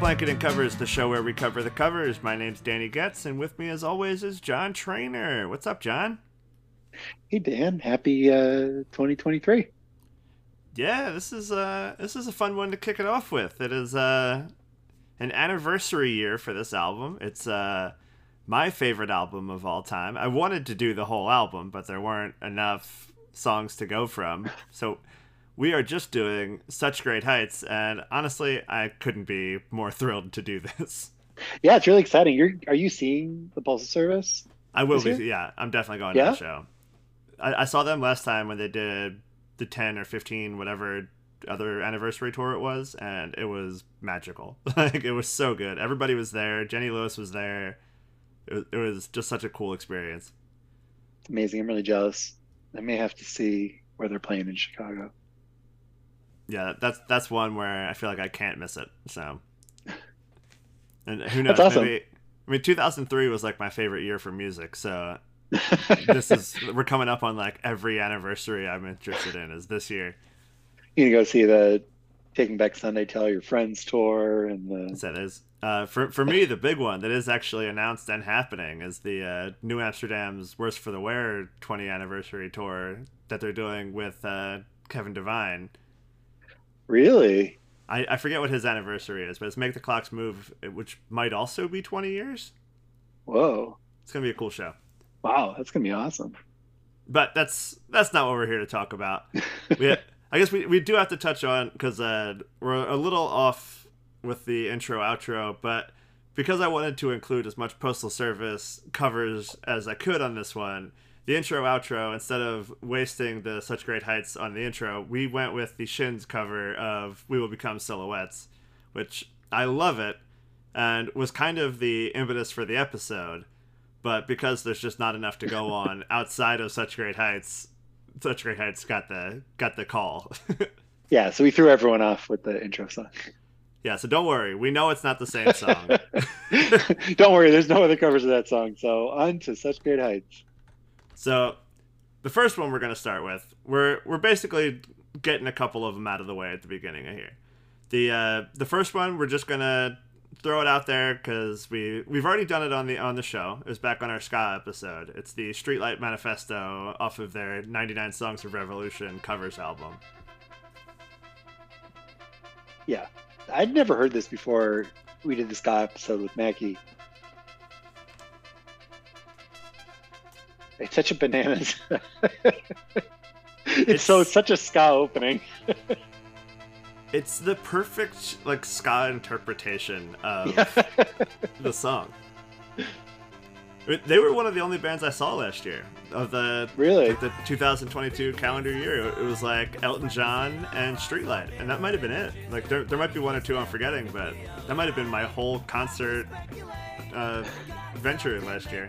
Blanketing Covers, the show where we cover the covers. My name's Danny Getz, and with me, as always, is John Trainer. What's up, John? Hey Dan, happy uh, 2023. Yeah, this is uh this is a fun one to kick it off with. It is uh an anniversary year for this album. It's uh my favorite album of all time. I wanted to do the whole album, but there weren't enough songs to go from. So we are just doing such great heights and honestly i couldn't be more thrilled to do this Yeah, it's really exciting. You're are you seeing the Postal Service? i will be yeah i'm definitely going Yeah? to the show I, I saw them last time when they did the 10 or 15 whatever other anniversary tour it was and it was magical like it was so good everybody was there jenny lewis was there it was, it was just such a cool experience It's amazing. I'm really jealous. I may have to see where they're playing in Chicago. Yeah that's that's one where i feel like i can't miss it so. And who knows awesome. maybe i mean 2003 was like my favorite year for music so this is we're coming up on like every anniversary i'm interested in is this year. You gonna go see the Taking Back Sunday Tell Your Friends tour and the so that is. Uh, for for me the big one that is actually announced and happening is the uh, new amsterdam's worse for the wear 20 anniversary tour that they're doing with uh, kevin devine really I, I forget what his anniversary is but it's make the clocks move which might also be 20 years whoa it's gonna be a cool show wow that's gonna be awesome. but that's that's not what we're here to talk about. We, I guess we, we do have to touch on because uh, we're a little off with the intro outro, but because I wanted to include as much postal service covers as I could on this one, the intro outro instead of wasting the such great heights on the intro, we went with the Shins cover of "We Will Become Silhouettes," which I love it and was kind of the impetus for the episode but because there's just not enough to go on outside of such great heights such great heights got the got the call Yeah, so we threw everyone off with the intro song. yeah so don't worry we know it's not the same song Don't worry, there's no other covers of that song. So on to such great heights. So the first one we're going to start with we're we're basically getting a couple of them out of the way at the beginning of here the uh the first one we're just going to throw it out there because we we've already done it on the on the show it was back on our ska episode it's the streetlight manifesto off of their 99 songs of revolution covers album Yeah, I'd never heard this before. We did the ska episode with Mackie. It's such a bananas. it's, so It's- such a ska opening. It's the perfect like ska interpretation of Yeah. the song. They were one of the only bands I saw last year of the really? like the 2022 calendar year. It was like Elton John and Streetlight, and that might have been it. Like there, there might be one or two I'm forgetting, but that might have been my whole concert uh, venture last year.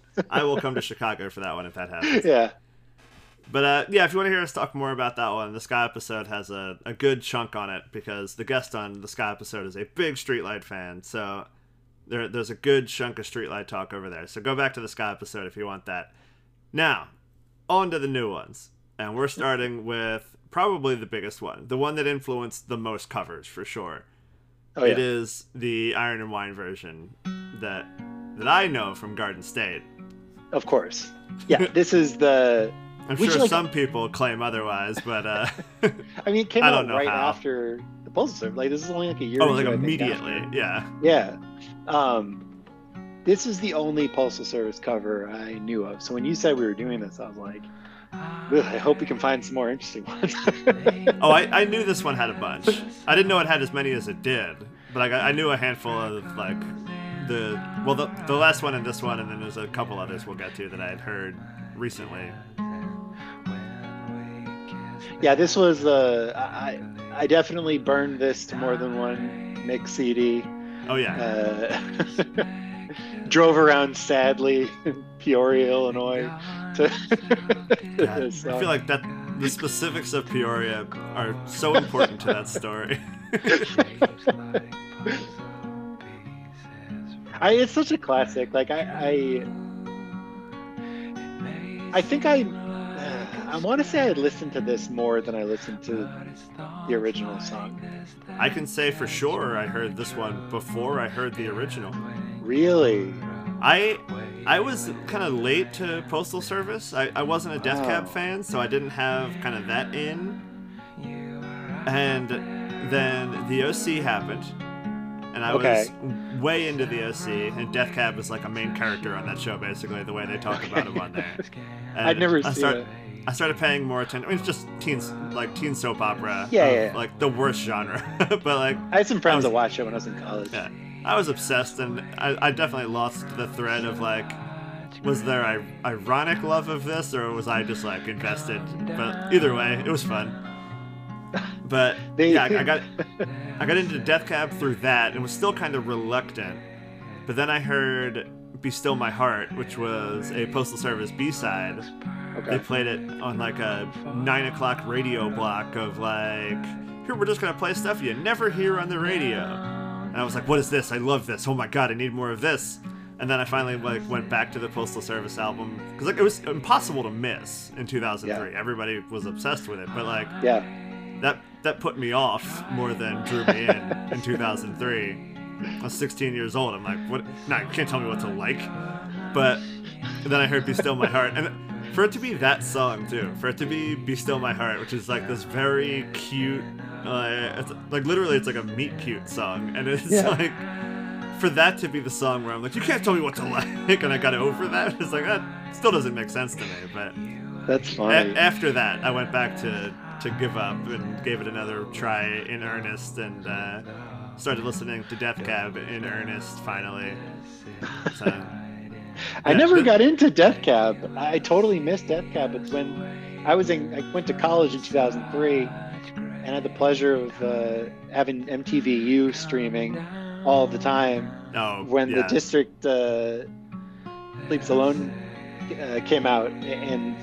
I will come to Chicago for that one if that happens. yeah. But uh, yeah, if you want to hear us talk more about that one, the ska episode has a, a good chunk on it because the guest on the ska episode is a big Streetlight fan. So there, there's a good chunk of Streetlight talk over there. So go back to the ska episode if you want that. Now, on to the new ones. And we're starting with probably the biggest one, the one that influenced the most covers for sure. Oh yeah. It is the Iron and Wine version that that I know from Garden State. Of course. Yeah. This is the. I'm Would sure like- some people claim otherwise, but uh, I mean, it came I out don't know right how. after the Postal Service. Like this is only like a year. oh, or like two, think, immediately, yeah. Yeah. Um, this is the only Postal Service cover I knew of. So when you said we were doing this, I was like, I hope we can find some more interesting ones. Oh, I, I knew this one had a bunch. I didn't know it had as many as it did, but like, I, I knew a handful of like the well, the the last one and this one, and then there's a couple others we'll get to that I had heard recently. yeah, this was uh, I I definitely burned this to more than one mix CD. Oh yeah. Uh, drove around sadly in Peoria, Illinois. To I feel like that the specifics of Peoria are so important to that story. I, it's such a classic. Like I, I, I think I, uh, I want to say I listened to this more than I listened to the original song. I can say for sure I heard this one before I heard the original. Really? I I was kind of late to Postal Service. I, I wasn't a Death Cab Oh. fan, so I didn't have kind of that in. And then the OC happened, and I Okay. was way into the OC. And Death Cab was like a main character on that show, basically the way they talk about him on there. And I'd never I seen it. I started paying more attention. I mean, it's just teens, like teen soap opera. Yeah, of, yeah, yeah. Like the worst genre, but like I had some friends was- that watched it when I was in college. yeah, I was obsessed, and I, I definitely lost the thread of like, was there I- ironic love of this, or was I just like invested? But either way, it was fun. But They- yeah, I, got I got into Death Cab through that, and was still kind of reluctant. But then I heard "Be Still My Heart," which was a Postal Service B-side. They played it on like a nine o'clock radio block of like, here we're just gonna play stuff you never hear on the radio. And I was like, what is this? I love this. Oh my god, I need more of this. And then I finally like went back to the Postal Service album because like it was impossible to miss in 2003. Everybody was obsessed with it, but like Yeah. That that put me off more than drew me in in 2003. I was 16 years old. I'm like, what? No, you can't tell me what to like. But then I heard "Be Still My Heart," and for it to be that song too, for it to be "Be Still My Heart," which is like this very cute, uh, it's like literally it's like a meet cute song, and it's Yeah. like for that to be the song where I'm like, you can't tell me what to like, and I got over that. It's like that still doesn't make sense to me, but. That's A- funny. after that, I went back to to give up and gave it another try in earnest, and uh, started listening to Death Cab in earnest. Finally, so, I Yeah, never the- got into Death Cab. I totally missed Death Cab. It's when I was in, I went to college in 2003 and had the pleasure of uh, having MTVU streaming all the time. oh, When yeah. the district uh, Sleeps Alone uh, came out, and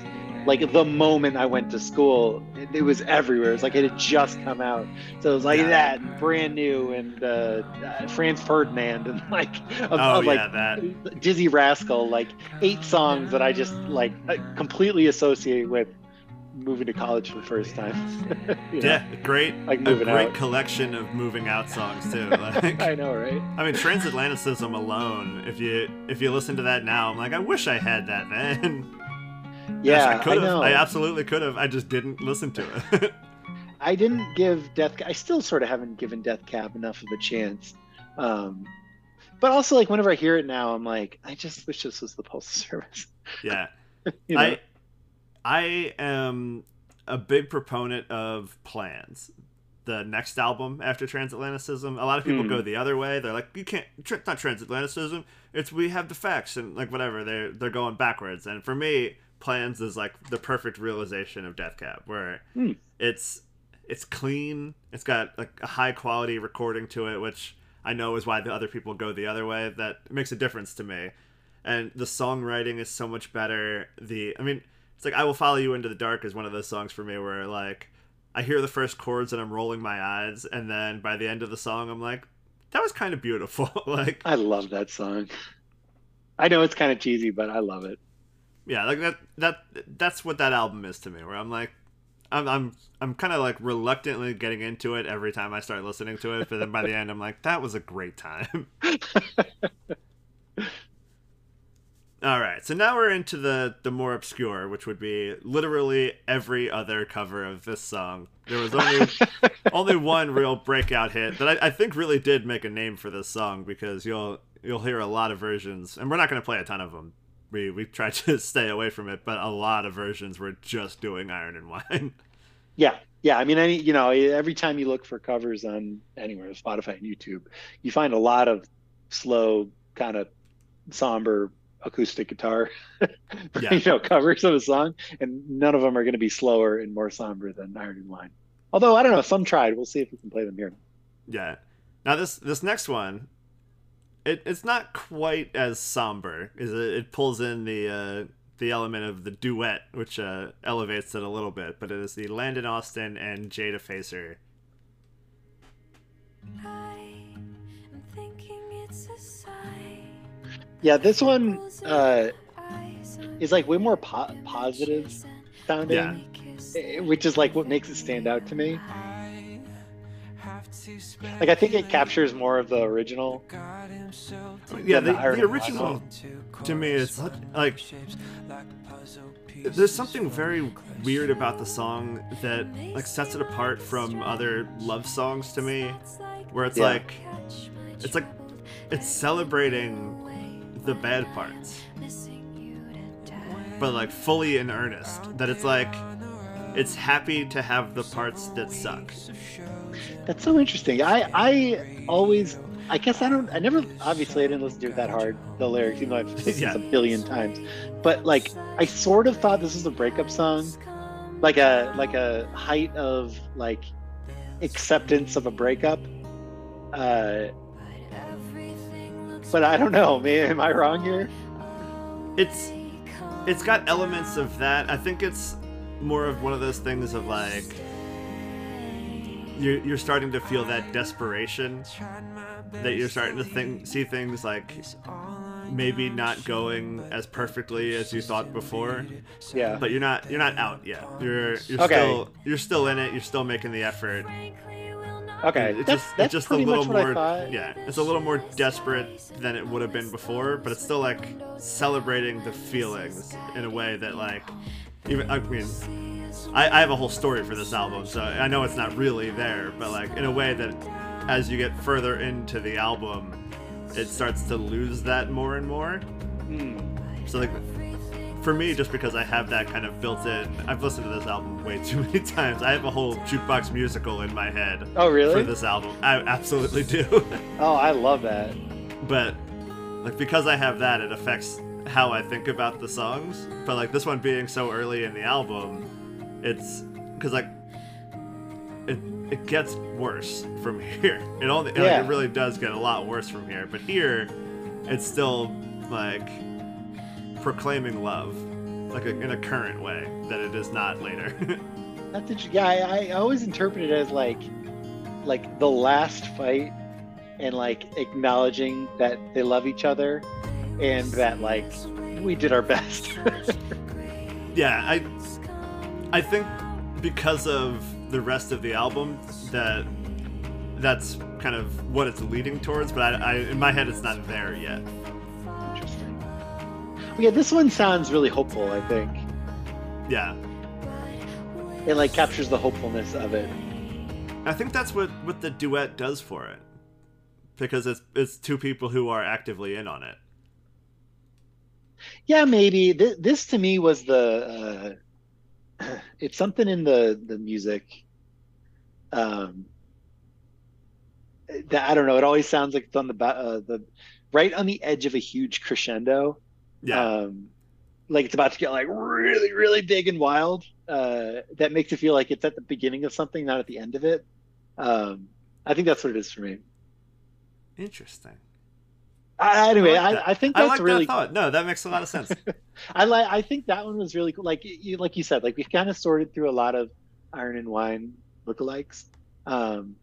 like the moment I went to school, it, it was everywhere. It's like it had just come out, so it was like Yeah. that, and brand new, and uh, uh, Franz Ferdinand, and like of, oh like yeah, that Dizzee Rascal, like eight songs that I just like uh, completely associate with moving to college for the first time. You know? yeah, great, Like a great out. collection of moving out songs too. Like, I know, right? I mean, Transatlanticism alone. If you if you listen to that now, I'm like, I wish I had that then. Yeah, I I, could have. know. I absolutely could have. I just didn't listen to it. I didn't give Death. I still sort of haven't given Death Cab enough of a chance. Um, but also, like whenever I hear it now, I'm like, I just wish this was the Postal Service. yeah. You know? I I am a big proponent of plans. The next album after Transatlanticism, a lot of people Mm. go the other way. They're like, you can't, it's not Transatlanticism. It's we have the facts and like whatever. They're they're going backwards. And for me, plans is like the perfect realization of Death Cab, where Mm. it's it's clean. It's got like a high quality recording to it, which I know is why the other people go the other way. That makes a difference to me. And the songwriting is so much better. The I mean, it's like I will follow you into the dark is one of those songs for me where like I hear the first chords and I'm rolling my eyes, and then by the end of the song I'm like, that was kind of beautiful. like I love that song. I know it's kind of cheesy, but I love it. Yeah, like that that that's what that album is to me. Where I'm like. I'm I'm I'm kind of like reluctantly getting into it every time I start listening to it, but then by the end I'm like, that was a great time. All right, so now we're into the the more obscure, which would be literally every other cover of this song. There was only only one real breakout hit that I, I think really did make a name for this song because you'll you'll hear a lot of versions, and we're not going to play a ton of them. We we tried to stay away from it, but a lot of versions were just doing Iron and Wine. Yeah, yeah. I mean, any you know, every time you look for covers on anywhere, Spotify and YouTube, you find a lot of slow, kind of somber acoustic guitar, Yeah. you know, covers of a song, and none of them are going to be slower and more somber than Iron and Wine. Although I don't know, some tried. We'll see if we can play them here. Yeah. Now this this next one, it it's not quite as somber. Is it, it pulls in the uh, the element of the duet, which uh, elevates it a little bit. But it is the Landon Austin and Jada Facer. Yeah, this one uh, is like way more po- positive sounding, Yeah. which is like what makes it stand out to me. Like I think it captures more of the original. Yeah, the the, original to me it's like there's something very weird about the song that like sets it apart from other love songs to me where it's Yeah. like it's like it's celebrating the bad parts but like fully in earnest that it's like it's happy to have the parts that suck That's so interesting. I I always I guess I don't I never obviously I didn't listen to it that hard the lyrics even though I've listened Yeah. a billion times. But like I sort of thought this was a breakup song, like a like a height of like acceptance of a breakup. Uh, but I don't know. Man, am I wrong here? it's it's got elements of that i think it's more of one of those things of like you're, you're starting to feel that desperation that you're starting to think see things like maybe not going as perfectly as you thought before Yeah. but you're not you're not out yet you're you're Okay. still you're still in it you're still making the effort Okay. it's that's just, that's it's just a little more yeah it's a little more desperate than it would have been before but it's still like celebrating the feelings in a way that like even i mean I, I have a whole story for this album so i know it's not really there but like in a way that as you get further into the album it starts to lose that more and more Hmm. so like for me, just because I have that kind of built in, I've listened to this album way too many times. I have a whole jukebox musical in my head Oh really? for this album. I absolutely do. Oh, I love that. but like because I have that, it affects how I think about the songs. But like this one being so early in the album, it's because like it it gets worse from here. It only like, it really does get a lot worse from here. But here, it's still like proclaiming love, like a, in a current way that it is not later. That's interesting. Yeah, I, I always interpret it as like, like the last fight, and like acknowledging that they love each other, and that like we did our best. yeah, I I think because of the rest of the album that that's kind of what it's leading towards, but I, I in my head it's not there yet. Interesting. Yeah, this one sounds really hopeful. I think Yeah. it like captures the hopefulness of it. I think that's what what the duet does for it. Because it's it's two people who are actively in on it. Yeah, maybe Th- this to me was the. Uh, it's something in the the music. Um, that I don't know. It always sounds like it's on the uh, the right on the edge of a huge crescendo. Yeah. Um, like it's about to get like really, really big and wild. Uh, that makes it feel like it's at the beginning of something, not at the end of it. Um, I think that's what it is for me. Interesting. I, anyway, I like I. I think I that's like really that thought. No, that makes a lot of sense. I like. I think that one was really cool. Like you, like you said, like we kind of sorted through a lot of Iron and Wine lookalikes. Um,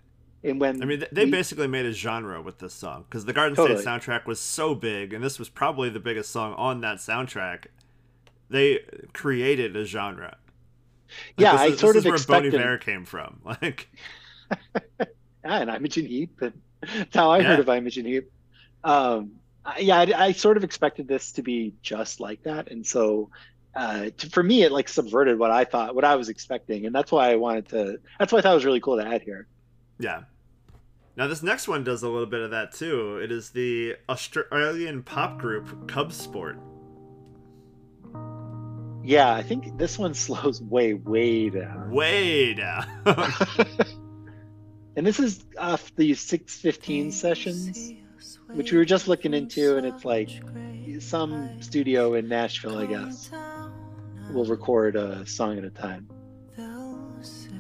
and when I mean, they we- basically made a genre with this song because the Garden Totally. State soundtrack was so big, and this was probably the biggest song on that soundtrack. They created a genre. Like, Yeah, I is, sort this of is where Bon Iver came from. Like, ah, and Imogen Heap, and that's how I Yeah. heard of Imogen Heap. Um, I- yeah, I, I sort of expected this to be just like that, and so uh, to, for me, it like subverted what I thought, what I was expecting, and that's why I wanted to. That's why I thought it was really cool to add here. yeah. Now this next one does a little bit of that too. It is the Australian pop group Cub Sport. Yeah, I think this one slows way, way down. Way down. And this is off the 615 sessions, which we were just looking into, and it's like some studio in Nashville, I guess, will record a song at a time. They'll say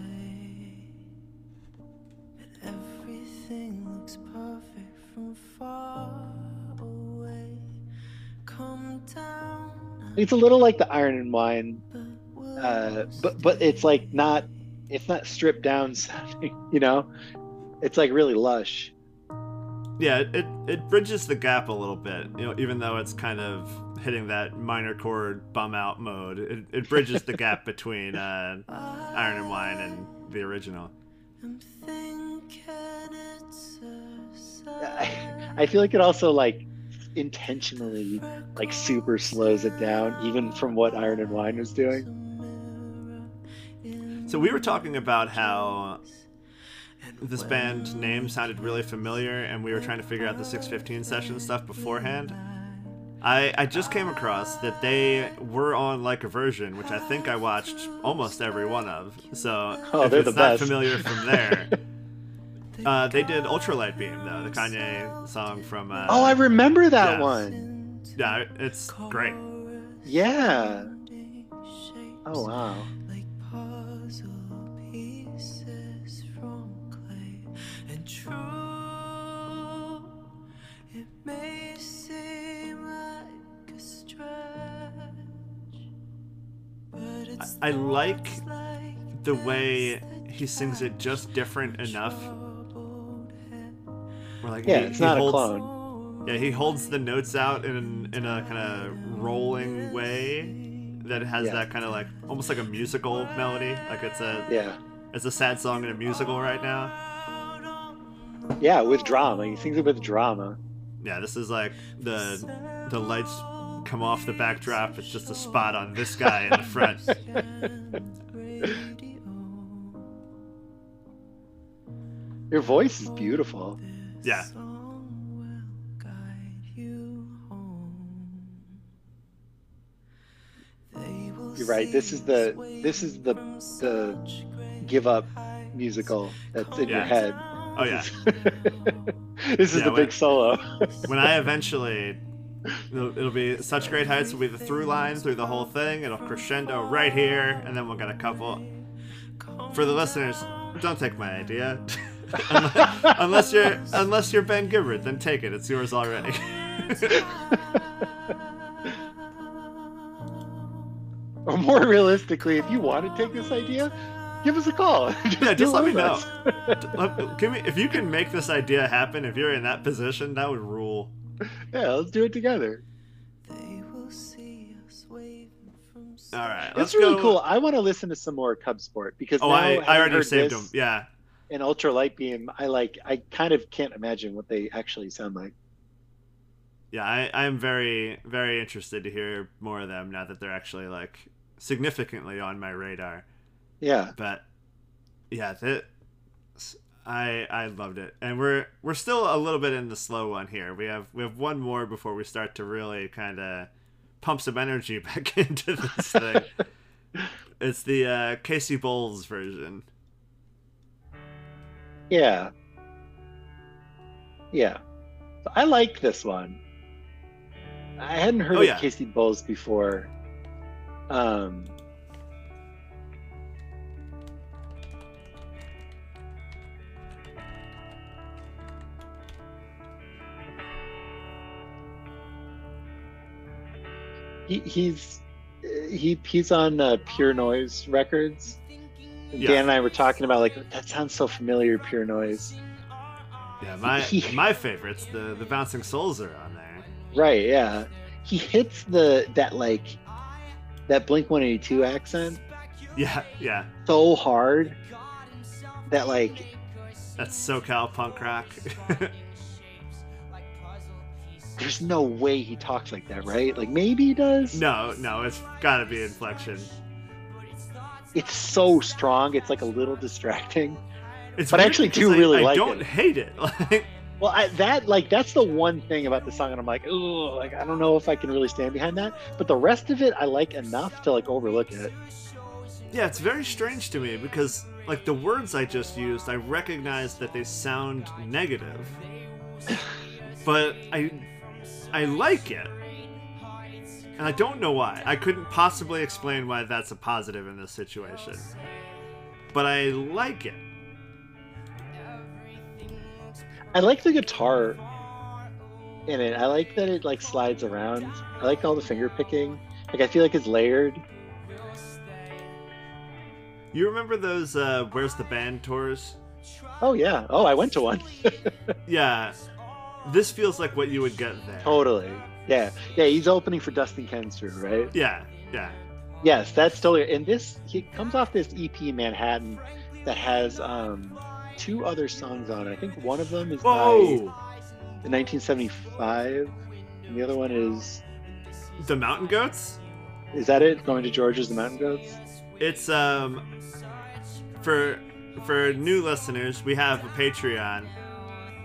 that everything looks perfect from far away. Come down, It's a little like the Iron and Wine, but uh, but but it's like not it's not stripped down sounding, you know. It's like really lush. Yeah, it, it it bridges the gap a little bit. You know, even though it's kind of hitting that minor chord bum out mode, it, it bridges the gap between uh, Iron and Wine and the original. I'm thinking it's a I, sign. I feel like it also like intentionally like super slows it down, even from what Iron and Wine was doing. So we were talking about how this band name sounded really familiar, and we were trying to figure out the 615 session stuff beforehand. I, I just came across that they were on like a version, which I think I watched almost every one of. So Oh, if it's the not best. familiar from there, uh, they did Ultralight Beam though, the Kanye song from. Uh, Oh, I remember that yeah. one. yeah, it's great. Yeah. Oh wow. May seem like a stretch but it's I like like The way he sings it just different enough. Where like Yeah, he, it's he not a holds, clone. Yeah, he holds the notes out in in a kind of rolling way that has Yeah. that kind of like almost like a musical melody. Like it's a Yeah. it's a sad song in a musical right now. Yeah, with drama. He sings it with drama. Yeah, this is like the the lights come off the backdrop. It's just a spot on this guy in the front. Your voice is beautiful. Yeah. You're right. This is the this is the the give up musical that's in your head. Oh yeah. this is Yeah, the when- big solo. when I eventually, it'll, it'll be such great heights. Will be the through line through the whole thing. It'll crescendo right here, and then we'll get a couple. For the listeners, don't take my idea. unless, unless you're unless you're Ben Gibbard, then take it. It's yours already. or more realistically, if you want to take this idea, give us a call. yeah, just let me with know. us. Let- Give me if you can make this idea happen. If you're in that position, that would rule. yeah, let's do it together. They will see a wave from All right, let's go. It's really go. cool. I want to listen to some more Cub Sport because Oh, now I, having I already heard saved this them. Yeah, an Ultra Light Beam, I like. I kind of can't imagine what they actually sound like. yeah. I, I'm very very interested to hear more of them now that they're actually like significantly on my radar. Yeah, but yeah that i i loved it and we're we're still a little bit in the slow one here we have we have one more before we start to really kind of pump some energy back into this thing it's the uh casey bowles version yeah, yeah. I like this one. I hadn't heard Oh, of. Casey Bowles before. Um, he, he's he he's on uh, Pure Noise Records. Yeah. Dan and I were talking about like that sounds so familiar, Pure Noise. yeah my He- my favorites the the bouncing souls are on there Right, yeah. He hits the that like that Blink 182 accent yeah yeah so hard that like that's socal punk rock there's no way he talks like that, right? Like maybe he does. no no it's gotta be inflection It's so strong, it's like a little distracting. it's But I actually do I- really I like don't it. hate it like Well, I, that like that's the one thing about the song, and I'm like, oh, like I don't know if I can really stand behind that. But the rest of it, I like enough to like overlook it. Yeah, it's very strange to me because, like, the words I just used, I recognize that they sound negative, but I, I like it. and I don't know why. I couldn't possibly explain why that's a positive in this situation. But I like it. I like the guitar in it. I like that it like slides around. I like all the finger picking. Like I feel like it's layered. You remember those uh, Where's the Band tours? Oh yeah. Oh, I went to one. Yeah. This feels like what you would get there. totally. Yeah. Yeah. He's opening for Dustin Kensrue, right? Yeah, yeah. Yes, that's totally. And this he comes off this EP Manhattan that has um two other songs on it. I think one of them is by 1975. And the other one is The Mountain Goats? is that it? Going to Georgia's the Mountain Goats. It's um for for new listeners, we have a Patreon.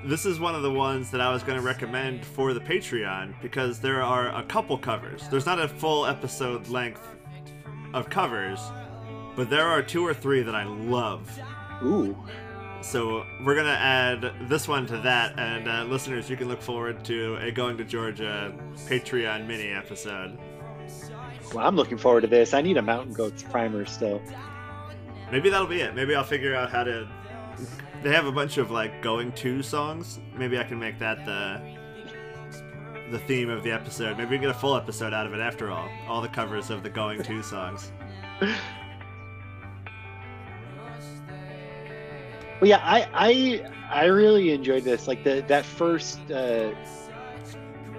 This is one of the ones that I was going to recommend for the Patreon because there are a couple covers. There's not a full episode length of covers, but there are two or three that I love. Ooh. So we're gonna add this one to that, and uh, listeners, you can look forward to a Going to Georgia Patreon mini episode. Well, I'm looking forward to this. I need a Mountain Goats primer still. Maybe that'll be it. Maybe I'll figure out how to. They have a bunch of like going to songs. Maybe I can make that the the theme of the episode. Maybe we can get a full episode out of it after all. All the covers of the going to songs. Well, yeah, I I I really enjoyed this. Like the that first, uh,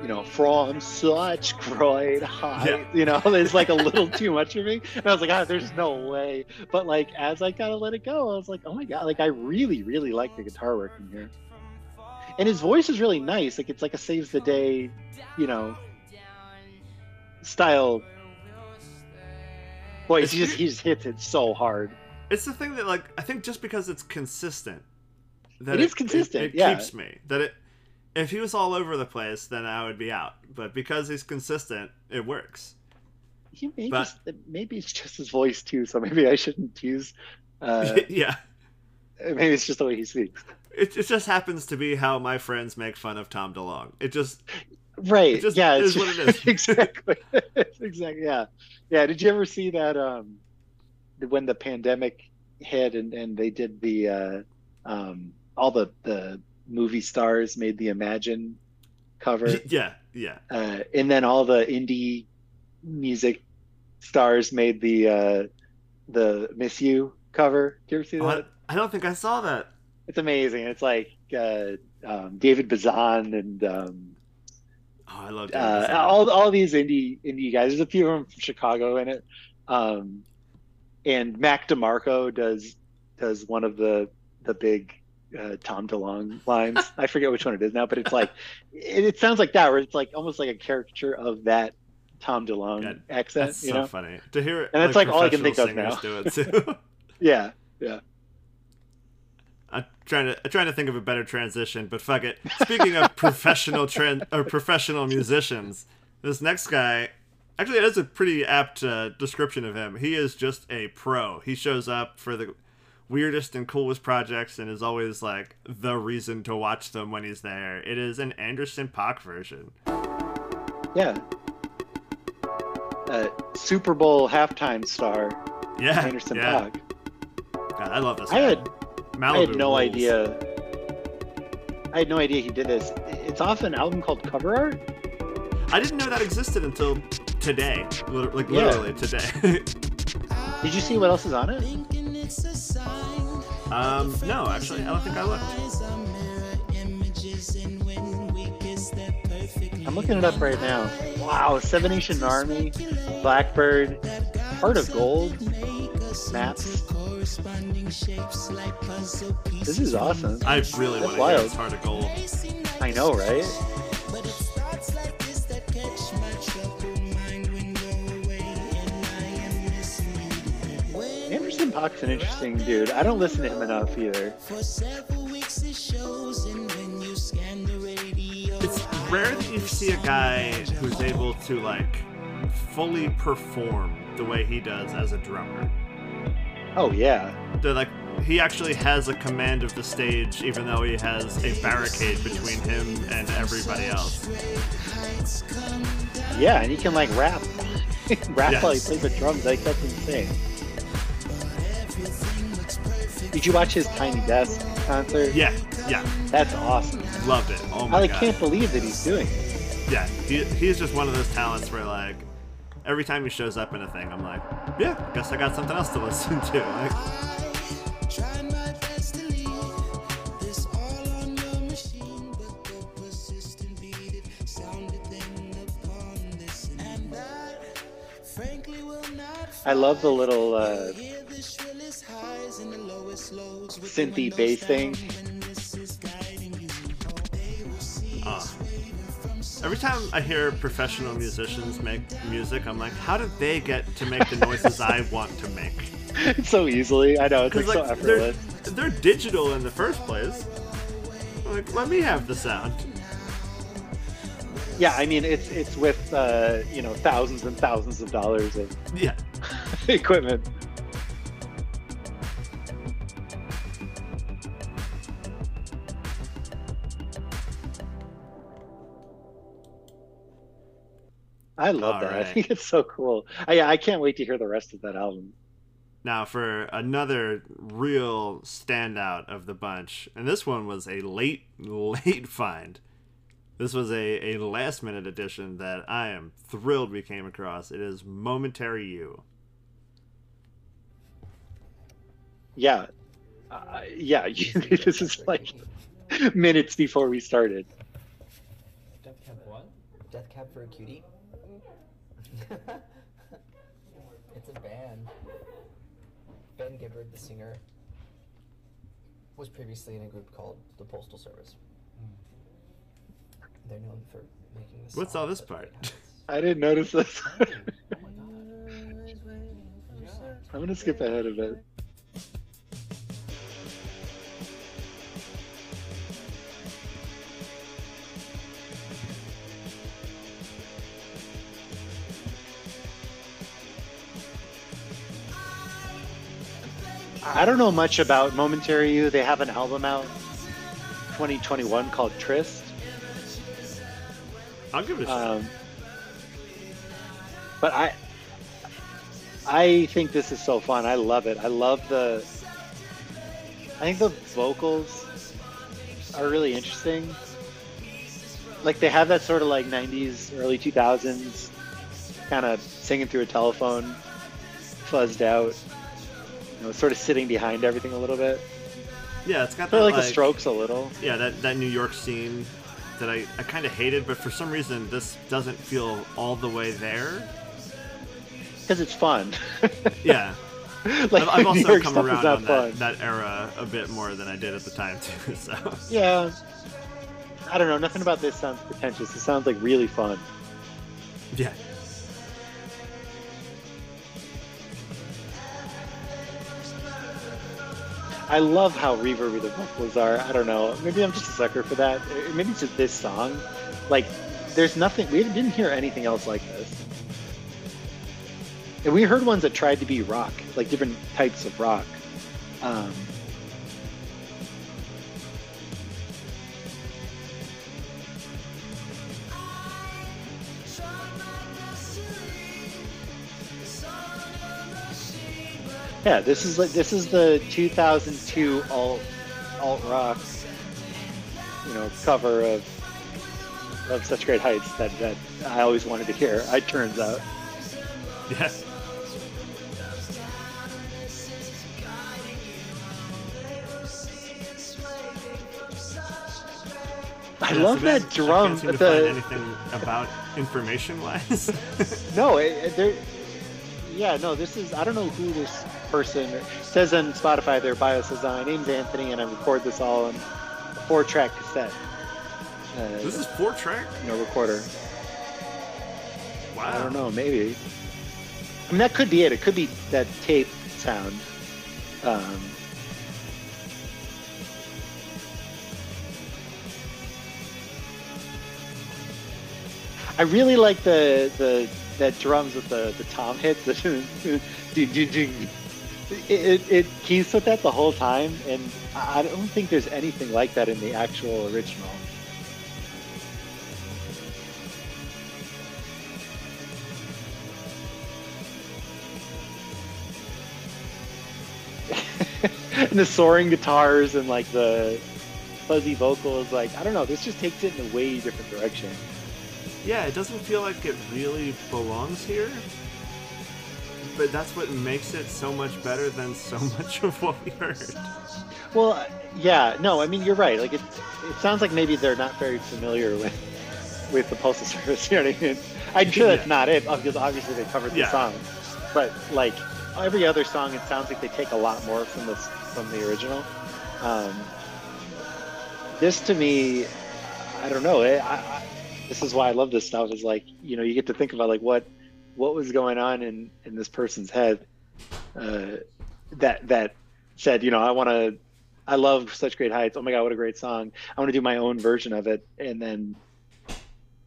you know, from such great height. Yeah. You know, it's like a little too much for me. And I was like, ah, there's no way. But like as I kind of let it go, I was like, oh my god, like I really really like the guitar work in here. And his voice is really nice. Like it's like a saves the day, you know, style. Voice. He just he just hits it so hard. It's the thing that like I think just because it's consistent, that It is consistent, It, yeah. keeps me. That it. If he was all over the place, then I would be out. But because he's consistent, it works. He may But- maybe it's just his voice too, so maybe I shouldn't use. Uh, yeah. maybe it's just the way he speaks. It, it just happens to be how my friends make fun of Tom DeLonge. It just Right? It just yeah, is it's what it is. exactly. Exactly. Yeah, yeah. Did you ever see that? Um, when the pandemic hit and and they did the uh, um, all the the movie stars made the Imagine cover, yeah, yeah. uh, and then all the indie music stars made the uh, the Miss You cover. Do you ever see that? Oh, I, I don't think I saw that. It's amazing. It's like uh, um, David Bazan and um, Oh, I love David uh, all all these indie indie guys. There's a few of them from Chicago in it. Um, and Mac DeMarco does does one of the the big uh, Tom DeLonge lines. I forget which one it is now, but it's like it, it sounds like that, where it's like almost like a caricature of that Tom DeLonge Yeah, accent. That's you so know? funny to hear it. And that's like all I can think of singers Do it too. Yeah. I'm trying to I'm trying to think of a better transition, but fuck it. Speaking of professional tran or professional musicians, this next guy actually that's a pretty apt uh, description of him. He is just a pro. He shows up for the weirdest and coolest projects and is always like the reason to watch them when he's there. It is an Anderson Paak version. Yeah. Uh, Super Bowl halftime star Yeah, Anderson yeah. Paak. God, I love this. I guy. had Malibu I had no rules. idea. I had no idea he did this. It's off an album called Cover Art. I didn't know that existed until today. Like Yeah. literally today. Did you see what else is on it? Um, no, actually, I don't think I looked. I'm looking it up right now. Wow, Seven Nation Army, Blackbird, Heart of Gold, Maps. This is awesome. I really That's want to wild. this Heart of Gold. I know, right? Paak's an interesting dude. I don't listen to him enough either. It's rare that you see a guy who's able to like fully perform the way he does as a drummer. Oh yeah, They're like he actually has a command of the stage, even though he has a barricade between him and everybody else. Yeah, and he can like rap. rap Yes. while he plays the drums. Like that's insane. Did you watch his Tiny Desk concert? Yeah, yeah, That's awesome. loved it. Oh my I like, god. can't believe that he's doing it. Yeah, he, he's just one of those talents where like every time he shows up in a thing, I'm like, yeah, guess I got something else to listen to. Like, Tried my best to leave this all on your machine, but the persistent beat it sounded thin upon this, and I frankly will not I love the little uh, synthy windows bass thing. when this is guiding you. uh, every time I hear professional musicians make music, I'm like, how did they get to make the noises I want to make? so easily. I know it's like, Because so like they're, effortless. they're digital in the first place. Like, let me have the sound. Yeah, I mean it's it's with uh, you know thousands and thousands of dollars of Yeah. equipment. I love All that. I think it's so cool. I, yeah, I can't wait to hear the rest of that album. Now, for another real standout of the bunch, and this one was a late, late find. This was a, a last minute addition that I am thrilled we came across. It is Momentary You. Yeah, uh, yeah. this is like minutes before we started. Death Cab what? Death Cab for a Cutie? it's a band. Ben Gibbard, the singer, was previously in a group called the Postal Service. Hmm. They're known for making this. What's all this part? I didn't notice this. I'm gonna skip ahead a bit. I don't know much about Momentary You. They have an album out 2021 called Trist. I'll give it a shot. Um, but I, I think this is so fun. I love it. I love the. I think the vocals are really interesting. Like they have that sort of like '90s, early 2000s kind of singing through a telephone, fuzzed out. You know, sort of sitting behind everything a little bit. yeah, it's got that like like, the Strokes a little. yeah that, that New York scene that I, I kind of hated, but for some reason this doesn't feel all the way there. because it's fun. Yeah, like I've, I've also come around on that, that era a bit more than I did at the time too. So Yeah. I don't know. Nothing about this sounds pretentious. It sounds like really fun. yeah, I love how reverby the vocals are. I don't know. Maybe I'm just a sucker for that. Maybe it's just this song. Like, there's nothing. We didn't hear anything else like this. And we heard ones that tried to be rock, like different types of rock. Um, yeah, this is like this is the 2002 alt alt rock, you know, cover of of such great heights that that I always wanted to hear. It turns out. Yes. I Yeah, love bad that I drum. can't seem the- anything about information wise. No, it, it- there. Yeah, no. This is. I don't know who this person says on Spotify. Their bio says, "My name's Anthony, and I record this all on a four-track cassette." Uh, this is four track. you know, recorder. Wow. I don't know. Maybe. I mean, that could be it. It could be that tape sound. Um, I really like the the that drums with the the tom hits. The ding, ding, ding. It, it, keeps with that the whole time, and I don't think there's anything like that in the actual original. and the soaring guitars and like the fuzzy vocals, like I don't know, this just takes it in a way different direction. Yeah, it doesn't feel like it really belongs here. But that's what makes it so much better than so much of what we heard. Well, yeah, no, I mean you're right. Like it, it sounds like maybe they're not very familiar with with the postal service. You know what I mean? I'm sure that's Yeah. not it because obviously they covered the Yeah. song, but like every other song, it sounds like they take a lot more from this from the original. Um, this to me, I don't know. I, I, I- this is why I love this stuff. Is like you know you get to think about like what what was going on in in this person's head uh, that that said you know I want to I love such great heights. Oh my god, what a great song! I want to do my own version of it, and then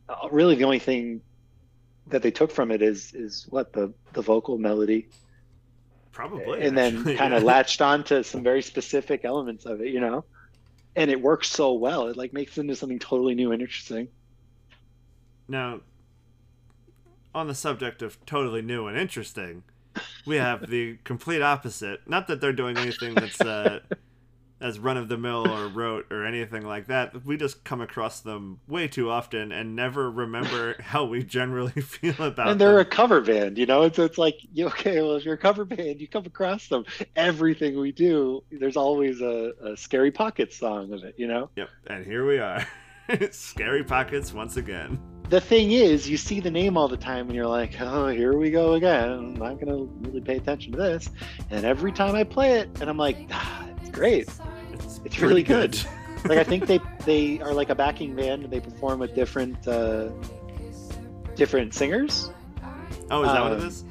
uh, really the only thing that they took from it is is what the the vocal melody, Probably. and then kind of yeah. latched onto some very specific elements of it, you know. And it works so well; it like makes it into something totally new and interesting. Now, on the subject of totally new and interesting, we have the complete opposite. Not that they're doing anything that's uh, as run of the mill or rote or anything like that. We just come across them way too often and never remember how we generally feel about and they're a cover band, you know. It's it's like okay, well, if you're a cover band, you come across them. Everything we do, there's always a, a scary pockets song of it, you know. Yep, and here we are. Scary Pockets once again. the thing is, you see the name all the time, and you're like, "Oh, here we go again." I'm not gonna really pay attention to this. And every time I play it, and I'm like, ah, "It's great." It's, It's really good. Like I think they they are like a backing band, and they perform with different uh, different singers, oh, is that what Uh, it is?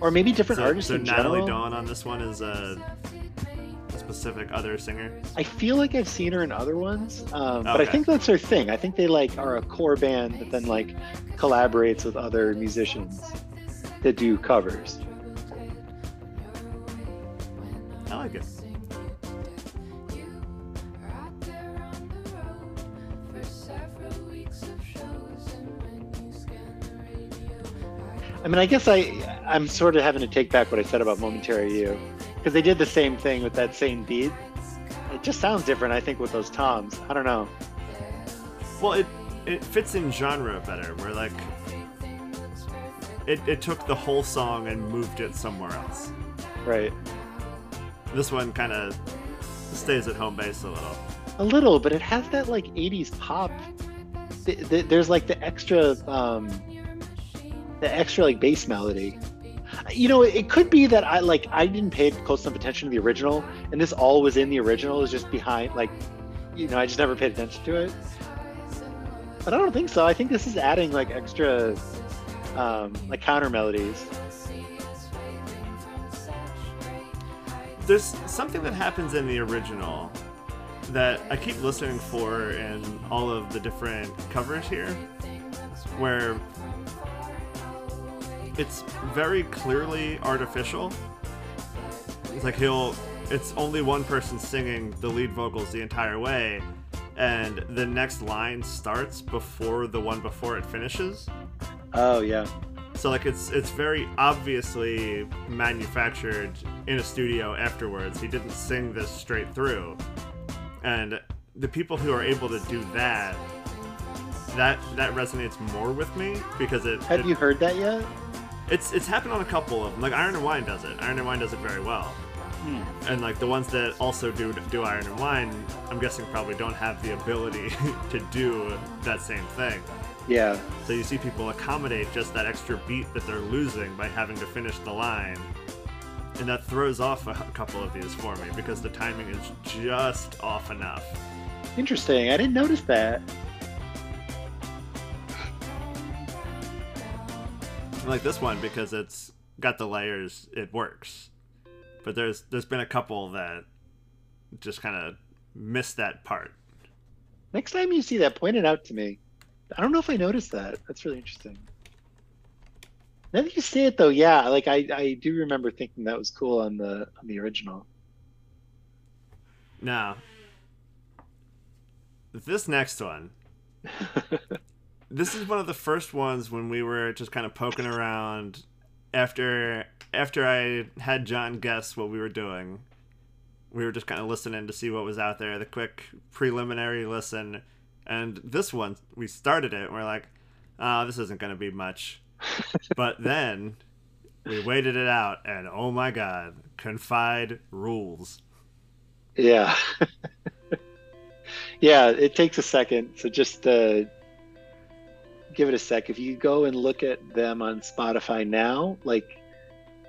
or maybe different So, artists so Natalie general. Dawn on this one is a specific other singer. I feel like I've seen her in other ones, um, but I think that's her thing. I think they like are a core band that then like collaborates with other musicians that do covers. I like it. I mean, I guess I I'm sort of having to take back what I said about Momentary You because they did the same thing with that same beat. It just sounds different, I think, with those toms. I don't know. Well, it it fits in genre better. Where like it it took the whole song and moved it somewhere else. Right. This one kind of stays at home base a little. A little, but it has that like 80s pop. Th- th- There's like the extra, um, the extra like bass melody. You know, it could be that I like I didn't pay close enough attention to the original, and this all was in the original. Is just behind, like, you know, I just never paid attention to it. But I don't think so. I think this is adding like extra, um, like counter melodies. There's something that happens in the original that I keep listening for in all of the different covers here, where it's very clearly artificial. It's like he'll, it's only one person singing the lead vocals the entire way, and the next line starts before the one before it finishes. Oh yeah. So like it's it's very obviously manufactured in a studio afterwards. He didn't sing this straight through. And the people who are able to do that that that resonates more with me because it, Have it- you heard that yet? It's it's happened on a couple of them. Like Iron and Wine does it. Iron and Wine does it very well. Hmm. And like the ones that also do do Iron and Wine, I'm guessing probably don't have the ability to do that same thing. Yeah. So you see people accommodate just that extra beat that they're losing by having to finish the line. And that throws off a couple of these for me because the timing is just off enough. Interesting. I didn't notice that. Like this one because it's got the layers, it works. But there's there's been a couple that just kind of missed that part. Next time you see that, point it out to me. I don't know if I noticed that. That's really interesting. Now that you say it though, yeah, like I, I do remember thinking that was cool on the on the original. Now, this next one, this is one of the first ones when we were just kind of poking around after after I had John guess what we were doing. We were just kind of listening to see what was out there, the quick preliminary listen. And this one, we started it, and we're like, oh, this isn't going to be much. but then we waited it out, and oh my god, Confide rules. Yeah. yeah, it takes a second. So just uh, give it a sec. If you go and look at them on Spotify now, like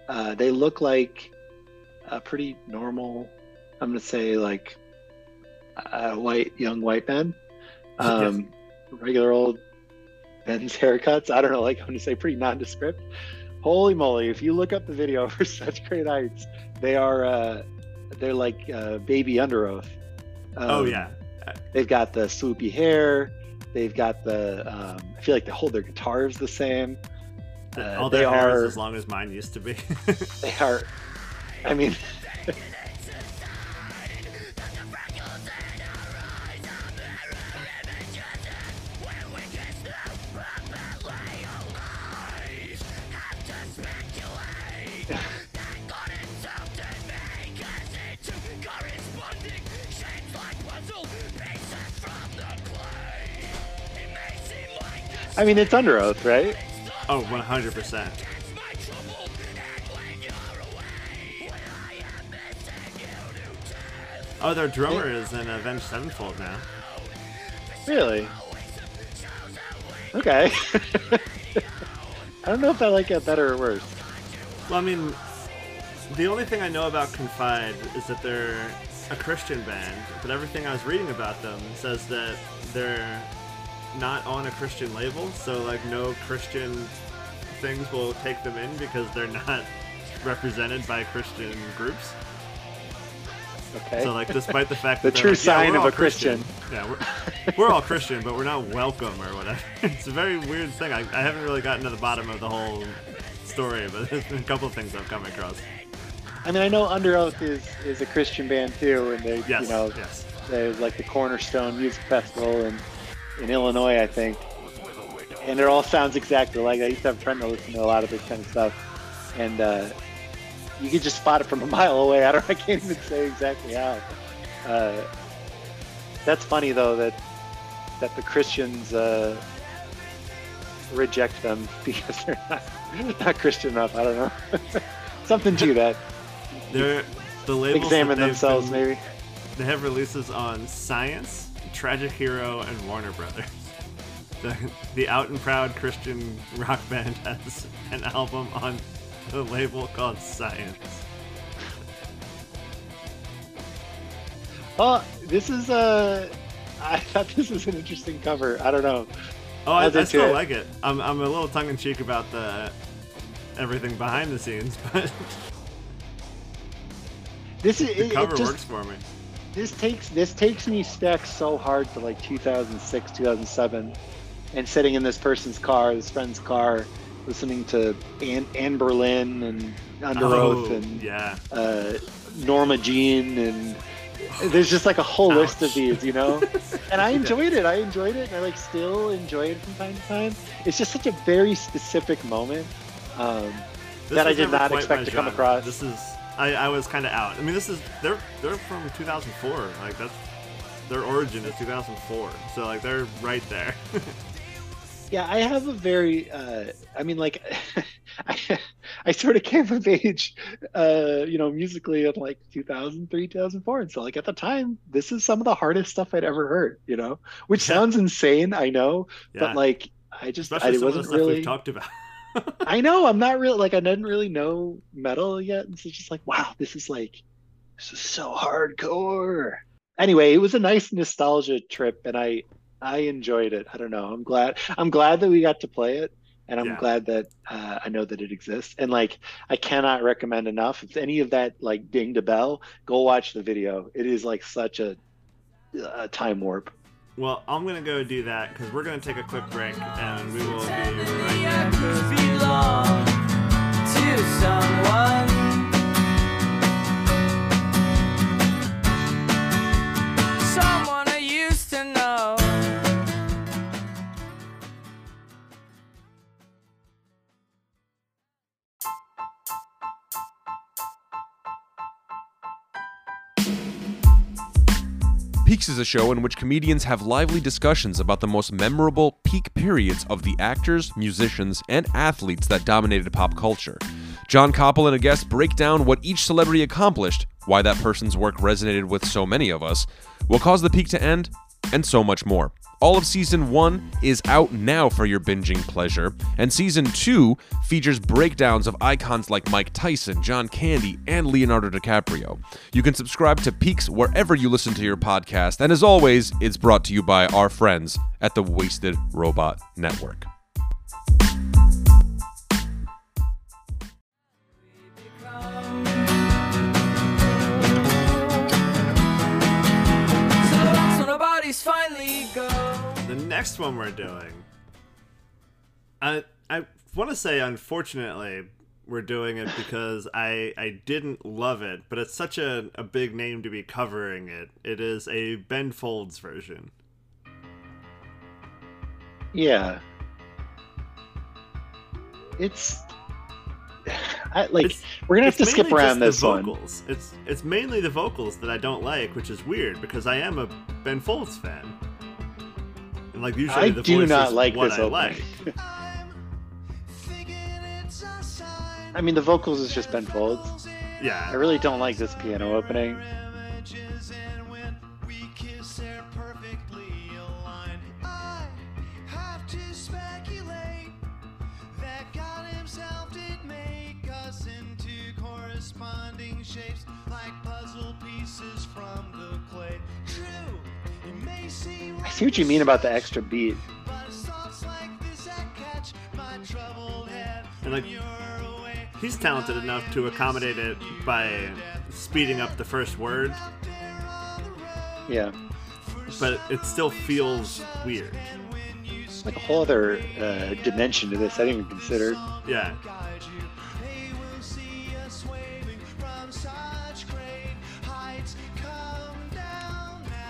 uh, they look like a pretty normal, I'm going to say like a white, young white man. Um, Regular old men's haircuts. I don't know, like I'm going to say pretty nondescript. Holy moly, if you look up the video for such great heights, they are, uh, they're like uh, baby Underoath. oh Um, yeah, They've got the swoopy hair. They've got the. Um, I feel like they hold their guitars the same. Uh, all they their hair are. is as long as mine used to be. They are. I mean. I mean, it's Underoath, right? Oh, oh, one hundred percent. Oh, their drummer is in Avenged Sevenfold now. Really? Okay. I don't know if I like it better or worse. Well, I mean, the only thing I know about Confide is that they're a Christian band, but everything I was reading about them says that they're not on a Christian label, so like no Christian things will take them in because they're not represented by Christian groups. Okay. So like, despite the fact The that they're true like, sign we're of a Christian. yeah, we're, we're all Christian, but we're not welcome or whatever. It's a very weird thing. I, I haven't really gotten to the bottom of the whole story, but there's been a couple of things I've come across. I mean, I know Underoath is, is a Christian band too, and they, Yes, you know, yes. they're like the Cornerstone Music Festival in, in Illinois, I think. And it all sounds exactly like I used to have a friend that listened to a lot of this kind of stuff, and uh, you could just spot it from a mile away. I don't, I can't even say exactly how. Uh, that's funny though that that the Christians uh, reject them because they're not, not Christian enough. I don't know. Something to that. They're the labels Examine themselves, been- maybe. They have releases on Science, Tragic Hero, and Warner Brothers. The, the out and proud Christian rock band has an album on the label called Science. Oh, this is Uh, I thought this was an interesting cover. I don't know. Oh, I, I still it. like it. I'm, I'm a little tongue in cheek about the everything behind the scenes, but This is the it, cover it just, works for me. This takes this takes me back so hard to like 2006, 2007, and sitting in this person's car, this friend's car, listening to Anne, Anberlin and Underoath Oh, and yeah. uh, Norma Jean and there's just like a whole list of these, you know. and I enjoyed it. I enjoyed it, and I like still enjoy it from time to time. It's just such a very specific moment. Um, that I did not expect to come across. This is I, I was kind of out. I mean, this is they're they're from 2004. Like that's their origin is 2004. So like they're right there. Yeah, I have a very, uh, I mean, like, I, I sort of came of age, uh, you know, musically in like 2003, 2004. And so, like, at the time, this is some of the hardest stuff I'd ever heard, you know, which sounds insane, I know, yeah. but like, I just, Especially I some of the wasn't stuff really, we've talked about. I know, I'm not really like, I didn't really know metal yet. And so it's just like, wow, this is like, this is so hardcore. Anyway, it was a nice nostalgia trip and I, I enjoyed it. I don't know. I'm glad. I'm glad that we got to play it, and I'm Yeah. glad that uh, I know that it exists. And like, I cannot recommend enough. If any of that like dinged a bell, go watch the video. It is like such a, a time warp. Well, I'm gonna go do that because we're gonna take a quick break and we will be right back belong to someone. Peaks is a show in which comedians have lively discussions about the most memorable peak periods of the actors, musicians, and athletes that dominated pop culture. John Koppel and a guest break down what each celebrity accomplished, why that person's work resonated with so many of us, what caused the peak to end, and so much more. All of season one is out now for your binging pleasure, and season two features breakdowns of icons like Mike Tyson, John Candy, and Leonardo DiCaprio. You can subscribe to Peaks wherever you listen to your podcast, and as always, it's brought to you by our friends at the Wasted Robot Network. Finally go. Next one we're doing, I I want to say unfortunately we're doing it because I I didn't love it, but it's such a, a big name to be covering it. It is a Ben Folds version. Yeah. It's. I, like It's- we're gonna have to skip around this the one. vocals. It's it's mainly the vocals that I don't like, which is weird because I am a Ben Folds fan. And like usually I the do voice not is like what this I opening. like. I mean, the vocals is just Ben Folds. Yeah. I really don't like this piano opening. I see what you mean about the extra beat. but it's thoughts like this that catch my troubled head And like he's talented enough to accommodate it by speeding up the first word, Yeah, but it still feels weird. like a whole other uh, dimension to this. I didn't even consider. Yeah.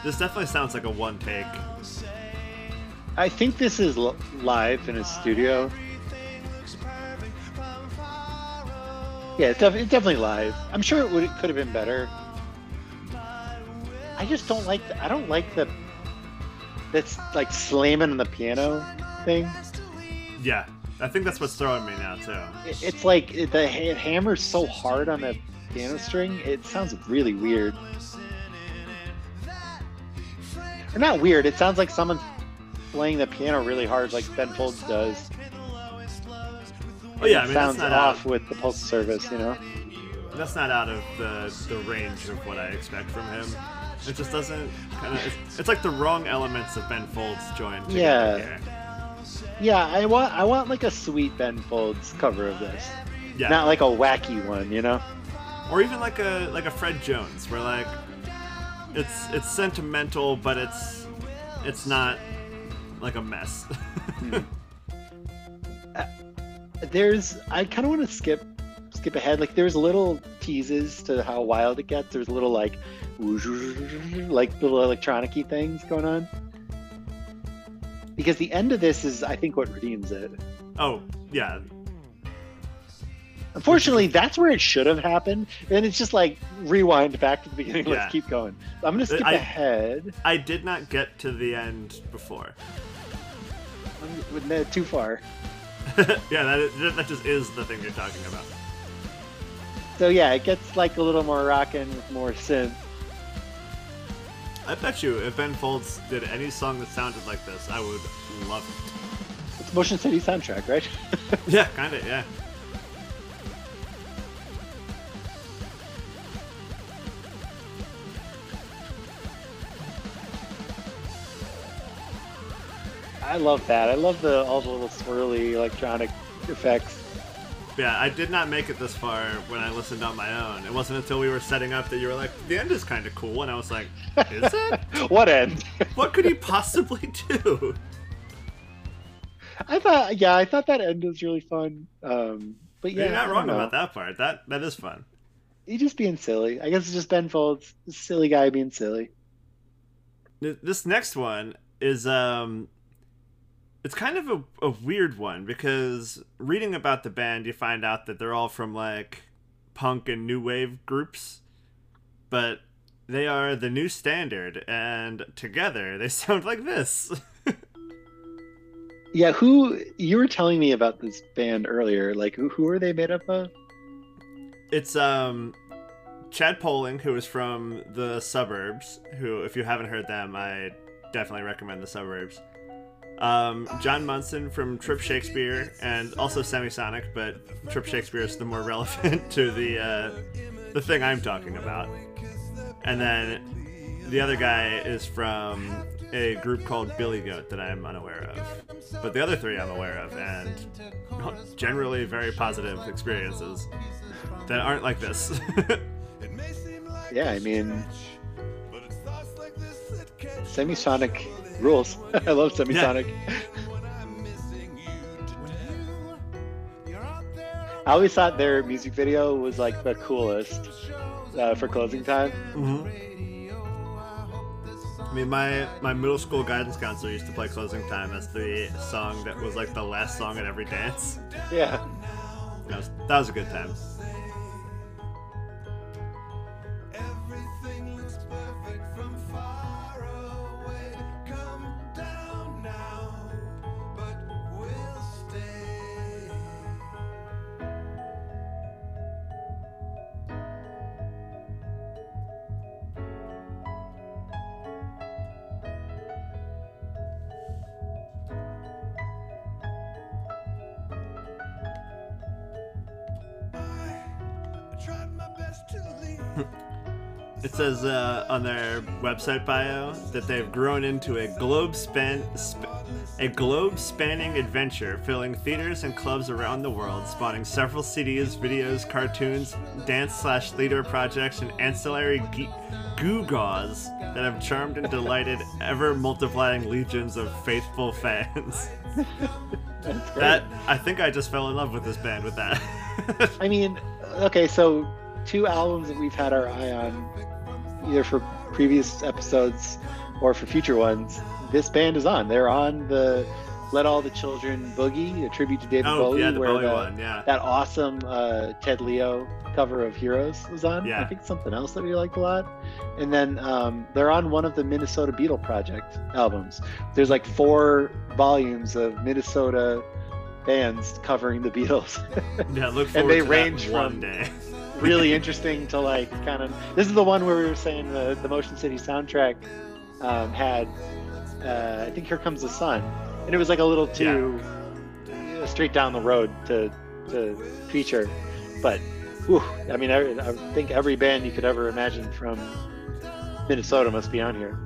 This definitely sounds like a one take. I think this is l- live in a studio. Yeah, it's, def- it's definitely live. I'm sure it would could have been better. I just don't like. The, I don't like the that's like slamming on the piano thing. Yeah. I think that's what's throwing me now too. It, it's like it, the it hammers so hard on the piano string. It sounds really weird. Or not weird. It sounds like someone's playing the piano really hard, like Ben Folds does. Oh yeah, I it mean that's sounds not off out, with the postal service, you know. that's not out of the the range of what I expect from him. It just doesn't kind of. It's, it's like the wrong elements of Ben Folds joined together Yeah. here. Yeah, I want I want like a sweet Ben Folds cover of this, Yeah. not like a wacky one, you know. or even like a like a Fred Jones, where like it's it's sentimental, but it's it's not like a mess. Hmm. Uh, there's I kind of want to skip skip ahead. Like there's little teases to how wild it gets. There's little like like little electronic-y things going on. Because the end of this is I think what redeems it. oh yeah, Unfortunately, that's where it should have happened. And it's just like rewind back to the beginning. Yeah. Let's keep going. I'm gonna skip I- ahead. I did not get to the end before. I'm, too far. yeah, that is, that just is the thing you're talking about. So yeah, it gets like a little more rockin' with more synth. I bet you if Ben Folds did any song that sounded like this, I would love it. It's Motion City soundtrack, right? Yeah, kind of. Yeah. I love that. I love the all the little swirly electronic effects. Yeah, I did not make it this far when I listened on my own. It wasn't until we were setting up that you were like, "The end is kind of cool," and I was like, "Is it? what end? what could he possibly do?" I thought, yeah, I thought that end was really fun. Um, but yeah, You're not wrong about that part. That that is fun. He's just being silly. I guess it's just Ben Folds, silly guy being silly. This next one is um it's kind of a, a weird one because reading about the band you find out that they're all from like punk and new wave groups but they are the new standard and together they sound like this Yeah, who you were telling me about this band earlier? Like, who who are they made up of? it's um Chan Poling who is from the suburbs who if you haven't heard them i definitely recommend the suburbs um, John Munson from Trip Shakespeare and also Semisonic, but Trip Shakespeare is the more relevant to the uh, the thing I'm talking about. And then the other guy is from a group called Billy Goat that I'm unaware of. But the other three I'm aware of, and generally very positive experiences that aren't like this. Yeah, I mean, Semisonic rules. I love Semisonic. I always thought their music video was like the coolest uh, for closing time. I mean, my my middle school guidance counselor used to play "Closing Time" as the song that was like the last song at every dance. Yeah. That was, that was a good time. It says uh, on their website bio that they've grown into a globe span sp- a globe spanning adventure, filling theaters and clubs around the world, spawning several CDs, videos, cartoons, dance slash leader projects, and ancillary ge- gewgaws that have charmed and delighted ever multiplying legions of faithful fans. That's great. that I think I just fell in love with this band with that. I mean, okay, so two albums that we've had our eye on, either for previous episodes or for future ones. This band is on. They're on the "Let All the Children Boogie," a tribute to David oh Bowie, yeah, where Bowie the- one, yeah. that awesome uh, Ted Leo cover of Heroes was on. Yeah. I think something else that we liked a lot. And then um, they're on one of the Minnesota Beatle Project albums. There's like four volumes of Minnesota bands covering the Beatles. Yeah, look And forward they to that range one from- day. Really interesting to like kind of. This is the one where we were saying the the Motion City soundtrack um, had. Uh, I think Here Comes the Sun, and it was like a little too uh, straight down the road to to feature, but. Whew, I mean, I, I think every band you could ever imagine from Minnesota must be on here,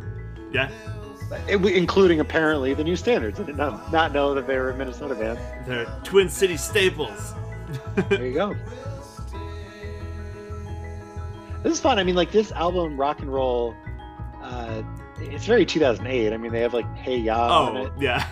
Yeah, It- including apparently the New Standards. I did not, not know that they were a Minnesota band. they're Twin City staples. There you go. This is fun. I mean, like this album, rock and roll. Uh, it's very 2008. I mean, they have like Hey Ya on Oh, it. yeah.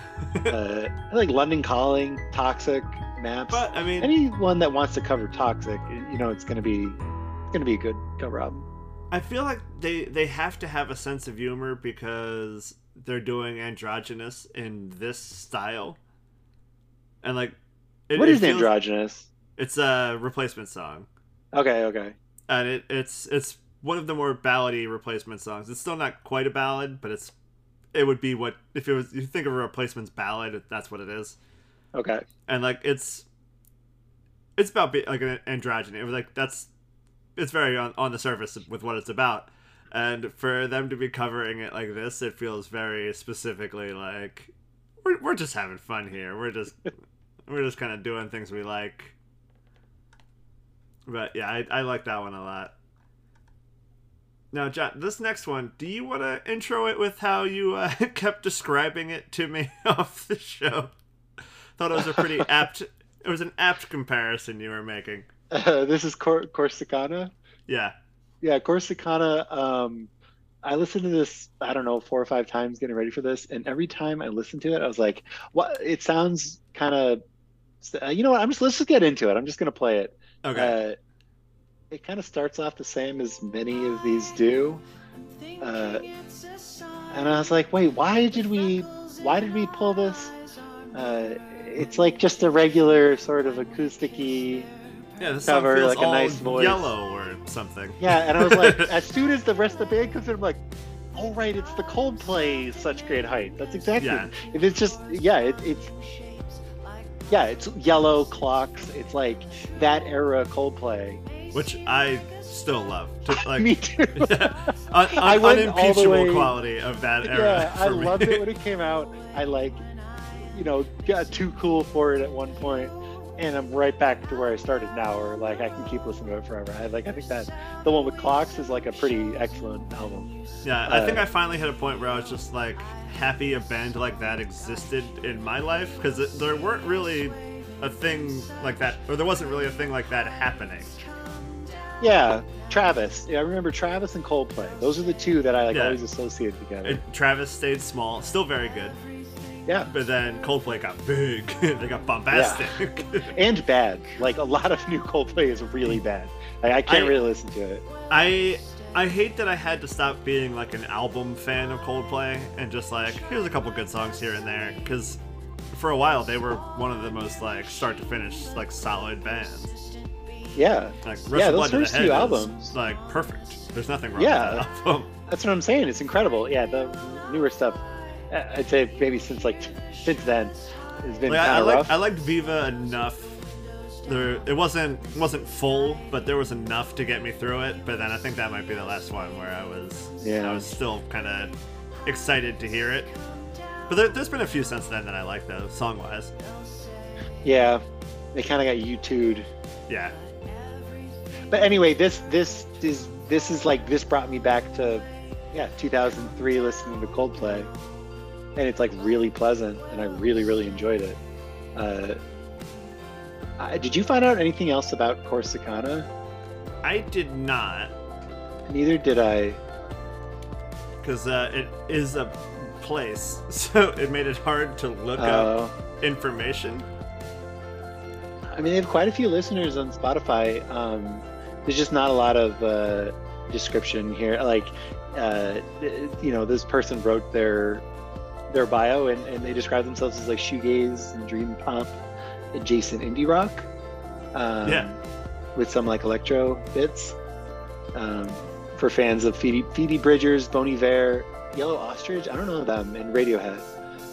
Uh, like London Calling, Toxic, Maps. but I mean, Anyone that wants to cover Toxic, you know, it's gonna be, it's gonna be a good cover album. I feel like they they have to have a sense of humor because they're doing androgynous in this style, and like, it, what is feels- androgynous? It's a replacement song, Okay, okay. And it, it's it's one of the more ballady replacement songs. It's still not quite a ballad, but it's it would be what if it was. You think of a replacement's ballad, that's what it is. Okay. and like it's it's about be, like an androgyny. It was like that's it's very on, on the surface with what it's about, and for them to be covering it like this, it feels very specifically like we're we're just having fun here. We're just we're just kind of doing things we like. But yeah, I, I like that one a lot. Now, John, this next one, do you want to intro it with how you uh, kept describing it to me off the show? Thought it was a pretty apt. It was an apt comparison you were making. Uh, this is Cor- Corsicana. Yeah. Yeah, Corsicana. Um, I listened to this, I don't know, four or five times getting ready for this, and every time I listened to it, I was like, "What?" It sounds kind of uh, you know what? I'm just let's just get into it. I'm just gonna play it. Okay. Uh, it kind of starts off the same as many of these do, uh, and I was like, wait, why did we? Why did we pull this? Uh, it's like just a regular sort of acousticy. yeah, this cover, feels like a nice voice. yellow or something. Yeah, and I was like, as soon as the rest of the band comes in, I'm like, oh right, it's the Coldplay such great height. That's exactly. Yeah. If it's just yeah, it, it's yeah, it's yellow clocks. It's like that era Coldplay. which I still love. Like, Me too. un- I un- went unimpeachable way- quality of that era. yeah, I me. loved it when it came out. I like, you know, got too cool for it at one point, and I'm right back to where I started now. Or like I can keep listening to it forever. I like. I think that the one with clocks is like a pretty excellent album. Yeah, I think Uh, I finally hit a point where I was just like happy a band like that existed in my life because there weren't really a thing like that, or there wasn't really a thing like that happening. Yeah, Travis. Yeah, I remember Travis and Coldplay. Those are the two that I like Yeah. always associate together. And Travis stayed small, still very good, yeah, but then Coldplay got big. they got bombastic. and bad. Like a lot of new Coldplay is really bad. Like, I can't I- really listen to it. I I hate that I had to stop being like an album fan of Coldplay and just like here's a couple good songs here and there because for a while they were one of the most like start to finish like solid bands. Yeah, Like Rush Yeah, those Blood to the first two Head is, albums. like perfect. There's nothing wrong Yeah. with that album. that's what I'm saying. It's incredible. Yeah, the newer stuff. Uh, I'd say maybe since like since then it's been Like, kind of like rough. I liked Viva enough. There, it wasn't it wasn't full, but there was enough to get me through it. But then I think that might be the last one where I was Yeah. I was still kind of excited to hear it. But there, there's been a few since then that I like though, song wise. yeah, they kind of got U2'd. Yeah, But anyway, this this is this is like this brought me back to yeah 2003 listening to Coldplay, and it's like really pleasant, and I really really enjoyed it. Uh, I, did you find out anything else about Corsicana? I did not Neither did I. because uh, it is a place, so it made it hard to look up Uh, information. I mean, they have quite a few listeners on Spotify. Um, there's just not a lot of uh, description here. Like, uh, you know, this person wrote their their bio and, and they describe themselves as like shoegaze and dream pop, adjacent indie rock. Um, Yeah. With some like electro bits. Um, for fans of Phoebe, Phoebe Bridgers, Bon Iver, Yellow Ostrich, I don't know them, and Radiohead.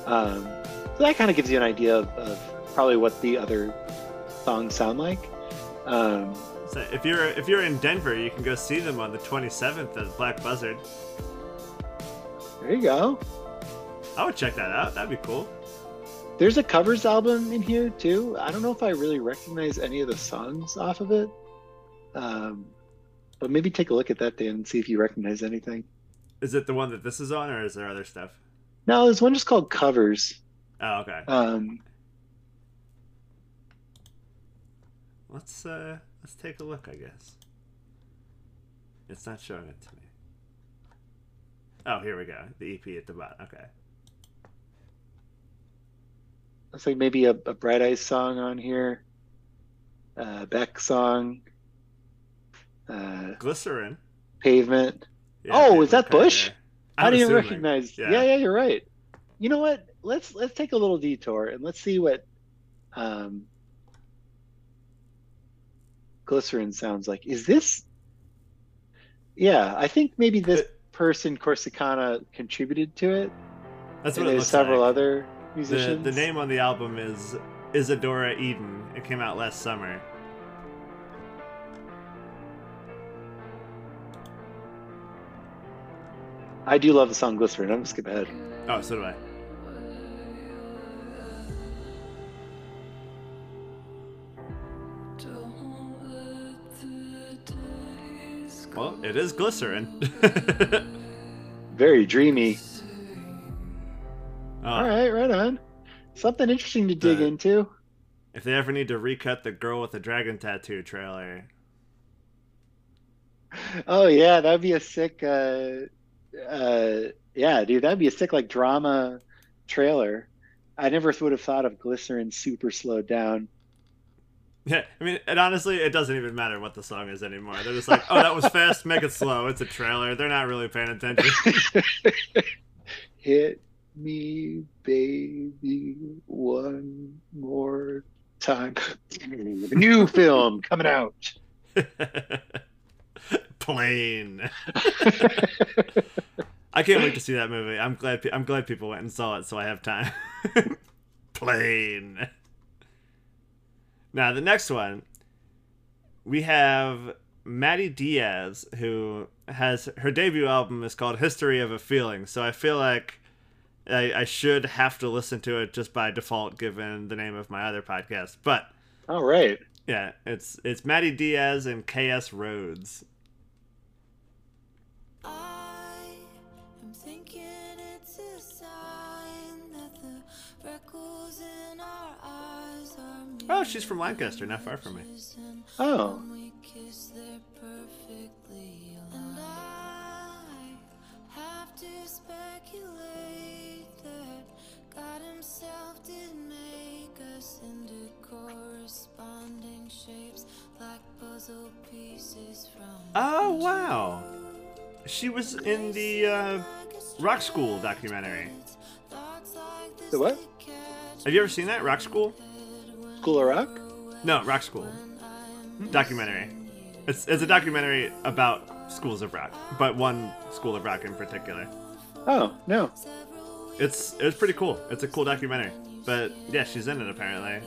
Um, so that kind of gives you an idea of, of probably what the other songs sound like. Um, So if you're if you're in Denver, you can go see them on the 27th at Black Buzzard. there you go. I would check that out. That'd be cool. There's a covers album in here too. I don't know if I really recognize any of the songs off of it. Um, but maybe take a look at that Dan, and see if you recognize anything. Is it the one that this is on, or is there other stuff? No, there's one just called Covers. Oh, okay. Um, Let's uh let's take a look. I guess it's not showing it to me. Oh, here we go. The EP at the bottom. Okay. Looks like maybe a, a Bright Eyes song on here. Uh, Beck song. Uh, Glycerin. Pavement. Yeah, Oh, David is that Bush? I I'm didn't assuming. recognize. Yeah. Yeah. yeah, you're right. You know what? Let's let's take a little detour and let's see what um, glycerin sounds like. Is this? Yeah, I think maybe this person Corsicana contributed to it. That's and what it there's several like. other The, musicians. the name on the album is Isadora Eden. It came out last summer. I do love the song Glycerin. I'm gonna skip ahead. Oh, so do I. Well, it is glycerin. Very dreamy. Oh, All right, right on. Something interesting to dig The- into. If they ever need to recut the girl with the dragon tattoo trailer, Oh yeah, that'd be a sick. Uh, uh, yeah, dude, that'd be a sick like drama trailer. I never would have thought of Glycerin super slowed down. Yeah, I mean, and honestly, it doesn't even matter what the song is anymore. They're just like, oh, that was fast, make it slow. It's a trailer. They're not really paying attention. Hit me, baby, one more time. New film coming out. Plane. I can't wait to see that movie. I'm glad. pe- I'm glad people went and saw it, so I have time. Plane. Now the next one, we have Maddie Diaz, who has her debut album is called History of a Feeling. So I feel like I, I should have to listen to it just by default, given the name of my other podcast. But All right. yeah, it's it's Maddie Diaz and K.S. Rhodes. I am thinking it's a sign that the freckles in our eyes are Oh, she's from Lancaster, not far from me. Oh. when we kiss, they're perfectly. And I have to speculate that God Himself did make us into corresponding shapes, like puzzle pieces from. Oh wow, she was in the uh, Rock School documentary. The what? Have you ever seen that Rock School? School of Rock? No, Rock School documentary. It's it's a documentary about schools of rock, but one school of rock in particular. Oh, no. It's it's pretty cool. It's a cool documentary. But yeah, she's in it apparently.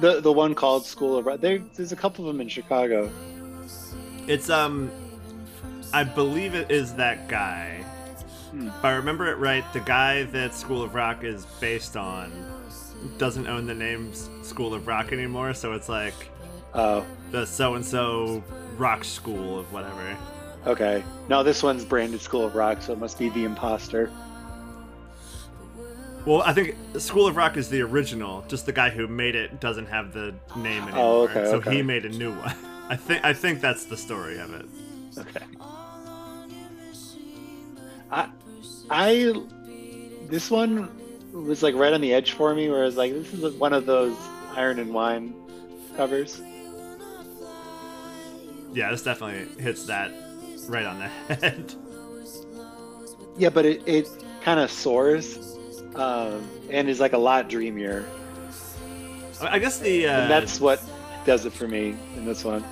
The the one called School of Rock. There, there's a couple of them in Chicago. It's um, I believe it is that guy. Hmm. If I remember it right, the guy that School of Rock is based on doesn't own the name School of Rock anymore, so it's like Oh, the so and so rock school of whatever. okay. No, this one's branded School of Rock, so it must be the imposter. Well, I think School of Rock is the original. Just the guy who made it doesn't have the name anymore, Oh, okay, so okay. he made a new one. I think I think that's the story of it. Okay. I, I, this one was like right on the edge for me, where I was like, this is one of those Iron and Wine covers. Yeah, this definitely hits that right on the head. Yeah, but it, it kind of soars, um, and is like a lot dreamier, I guess the uh, and that's what does it for me in this one.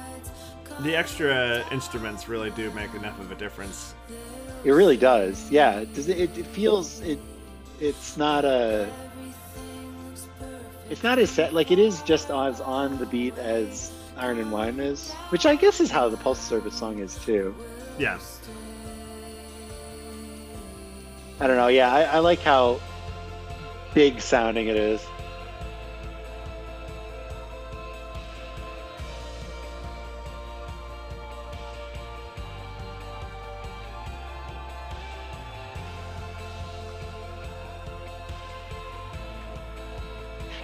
the extra instruments really do make enough of a difference. It really does. Yeah, it, does, it, it feels it. It's not a. It's not as set like it is just as on the beat as Iron and Wine is, which I guess is how the Postal Service song is too. Yeah, I don't know. Yeah, I, I like how big sounding it is.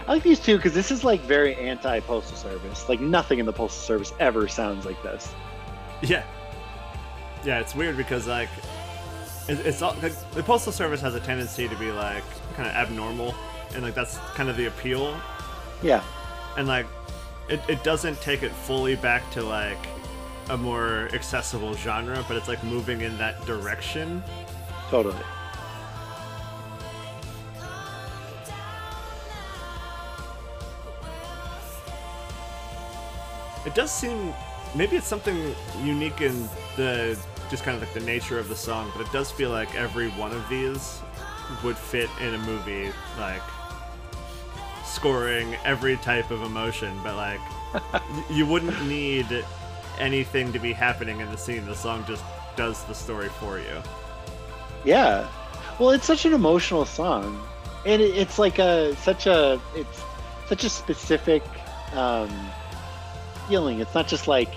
I like these two because this is like very anti postal service. Like nothing in the postal service ever sounds like this. yeah, yeah. It's weird because like it, it's all like, the postal service has a tendency to be like kind of abnormal, and like that's kind of the appeal. Yeah, and like it, it doesn't take it fully back to like a more accessible genre but it's like moving in that direction totally. it does seem maybe it's something unique in the just kind of like the nature of the song but it does feel like every one of these would fit in a movie like scoring every type of emotion but like you wouldn't need anything to be happening in the scene the song just does the story for you Yeah. Well, it's such an emotional song, and it, it's like a such a it's such a specific um, feeling. It's not just like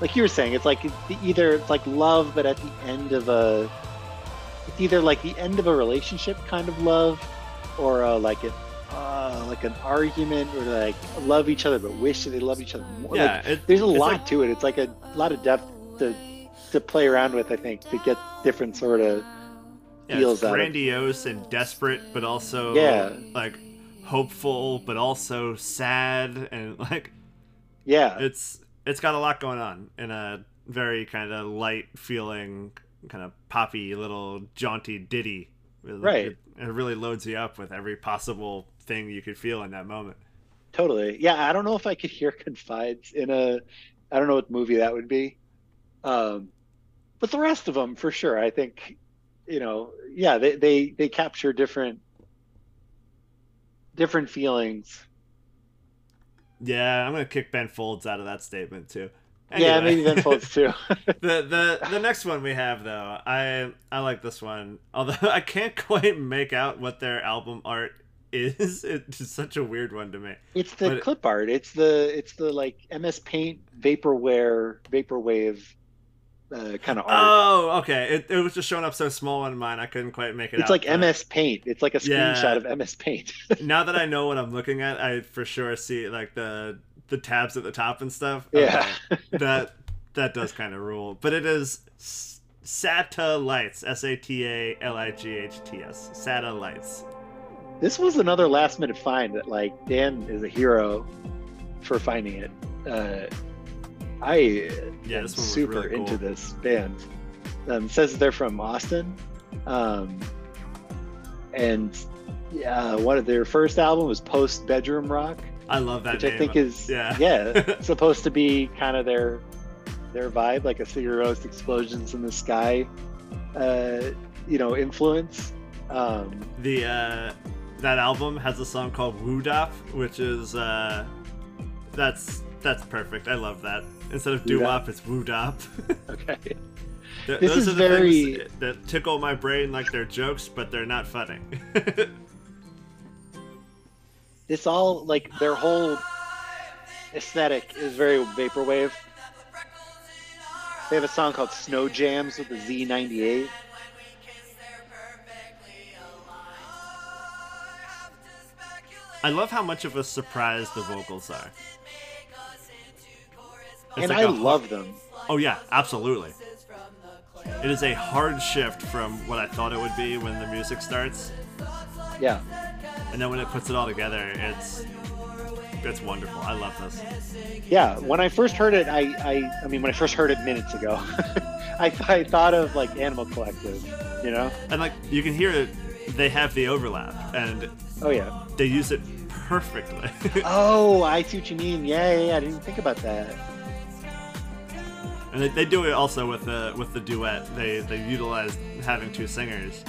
like you were saying. It's like either it's like love, but at the end of a it's either like the end of a relationship kind of love, or uh, like it. Uh, like an argument, or like love each other but wish that they love each other more. Yeah, Like, it- there's a lot like- to it. It's like a lot of depth to to play around with. I think to get different sort of Yeah, feels out of- grandiose and desperate, but also Yeah. like hopeful but also sad and like Yeah, it's it's got a lot going on in a very kind of light feeling kind of poppy little jaunty ditty Right. it, it really loads you up with every possible thing you could feel in that moment totally. Yeah, I don't know if I could hear Confides in a, I don't know what movie that would be, um, but the rest of them for sure. I think, you know, yeah, they they they capture different different feelings. yeah i'm gonna kick ben folds out of that statement too Yeah, Anyway. maybe Ben Folds too. the the the next one we have though i i like this one although i can't quite make out what their album art is it's such a weird one to me It's the But- clip art. It's the it's the like MS Paint vaporware vaporwave uh, kind of art. oh okay it, it was just showing up so small on mine i couldn't quite make it it's out like but MS Paint. It's like a Yeah. screenshot of MS Paint. now that i know what i'm looking at i for sure see like the the tabs at the top and stuff Yeah. Okay. that that does kind of rule but it is S- sata lights s-a-t-a-l-i-g-h-t-s Satellites. this was another last minute find that like Dan is a hero for finding it. Uh, I Yeah, am super really cool. into this band. Um, it says they're from Austin, um, and yeah, one of their first album was Post Bedroom Rock, i love that which name. I think is yeah yeah supposed to be kind of their their vibe, like a Rós explosions in the sky, uh, you know, influence. Um, the uh that album has a song called Woo Dop, which is uh that's that's perfect. I love that. Instead of doo wop, it's Woo Dop. okay. Th- This Those is are the very- things that tickle my brain like they're jokes, but they're not funny. this all like their whole aesthetic is very vaporwave. They have a song called Snow Jams with the Z98. I love how much of a surprise the vocals are. It's and like I a love them. Oh yeah, absolutely. It is a hard shift from what I thought it would be when the music starts, Yeah. and then when it puts it all together, it's it's wonderful. I love this. Yeah. When I first heard it, I I, I mean when I first heard it minutes ago, I, I thought of like Animal Collective, you know? And like you can hear it, they have the overlap, and Oh yeah. they use it perfectly. Oh, I see what you mean. Yeah, yeah, yeah. I didn't think about that. and they, they do it also with the with the duet. They they utilize having two singers.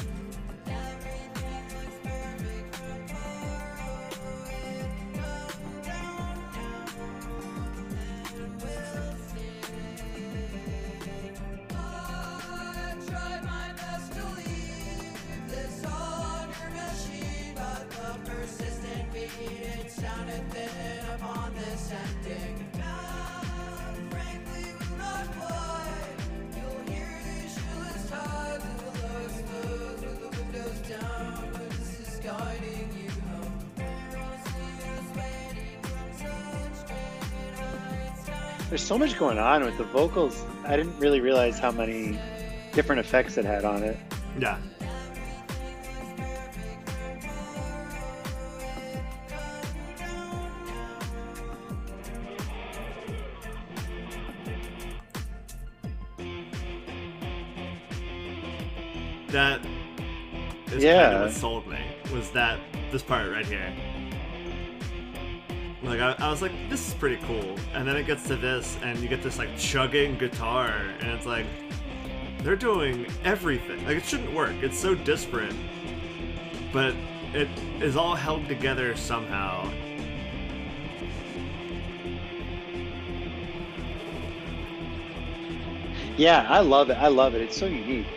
Much going on with the vocals. I didn't really realize how many different effects it had on it. Yeah. That is kind of what sold me. Was that this part right here? Like I, I was like, this is pretty cool, and then it gets to this, and you get this like chugging guitar, and it's like, they're doing everything. Like it shouldn't work. It's so disparate, but it is all held together somehow. Yeah, I love it. I love it. It's so unique.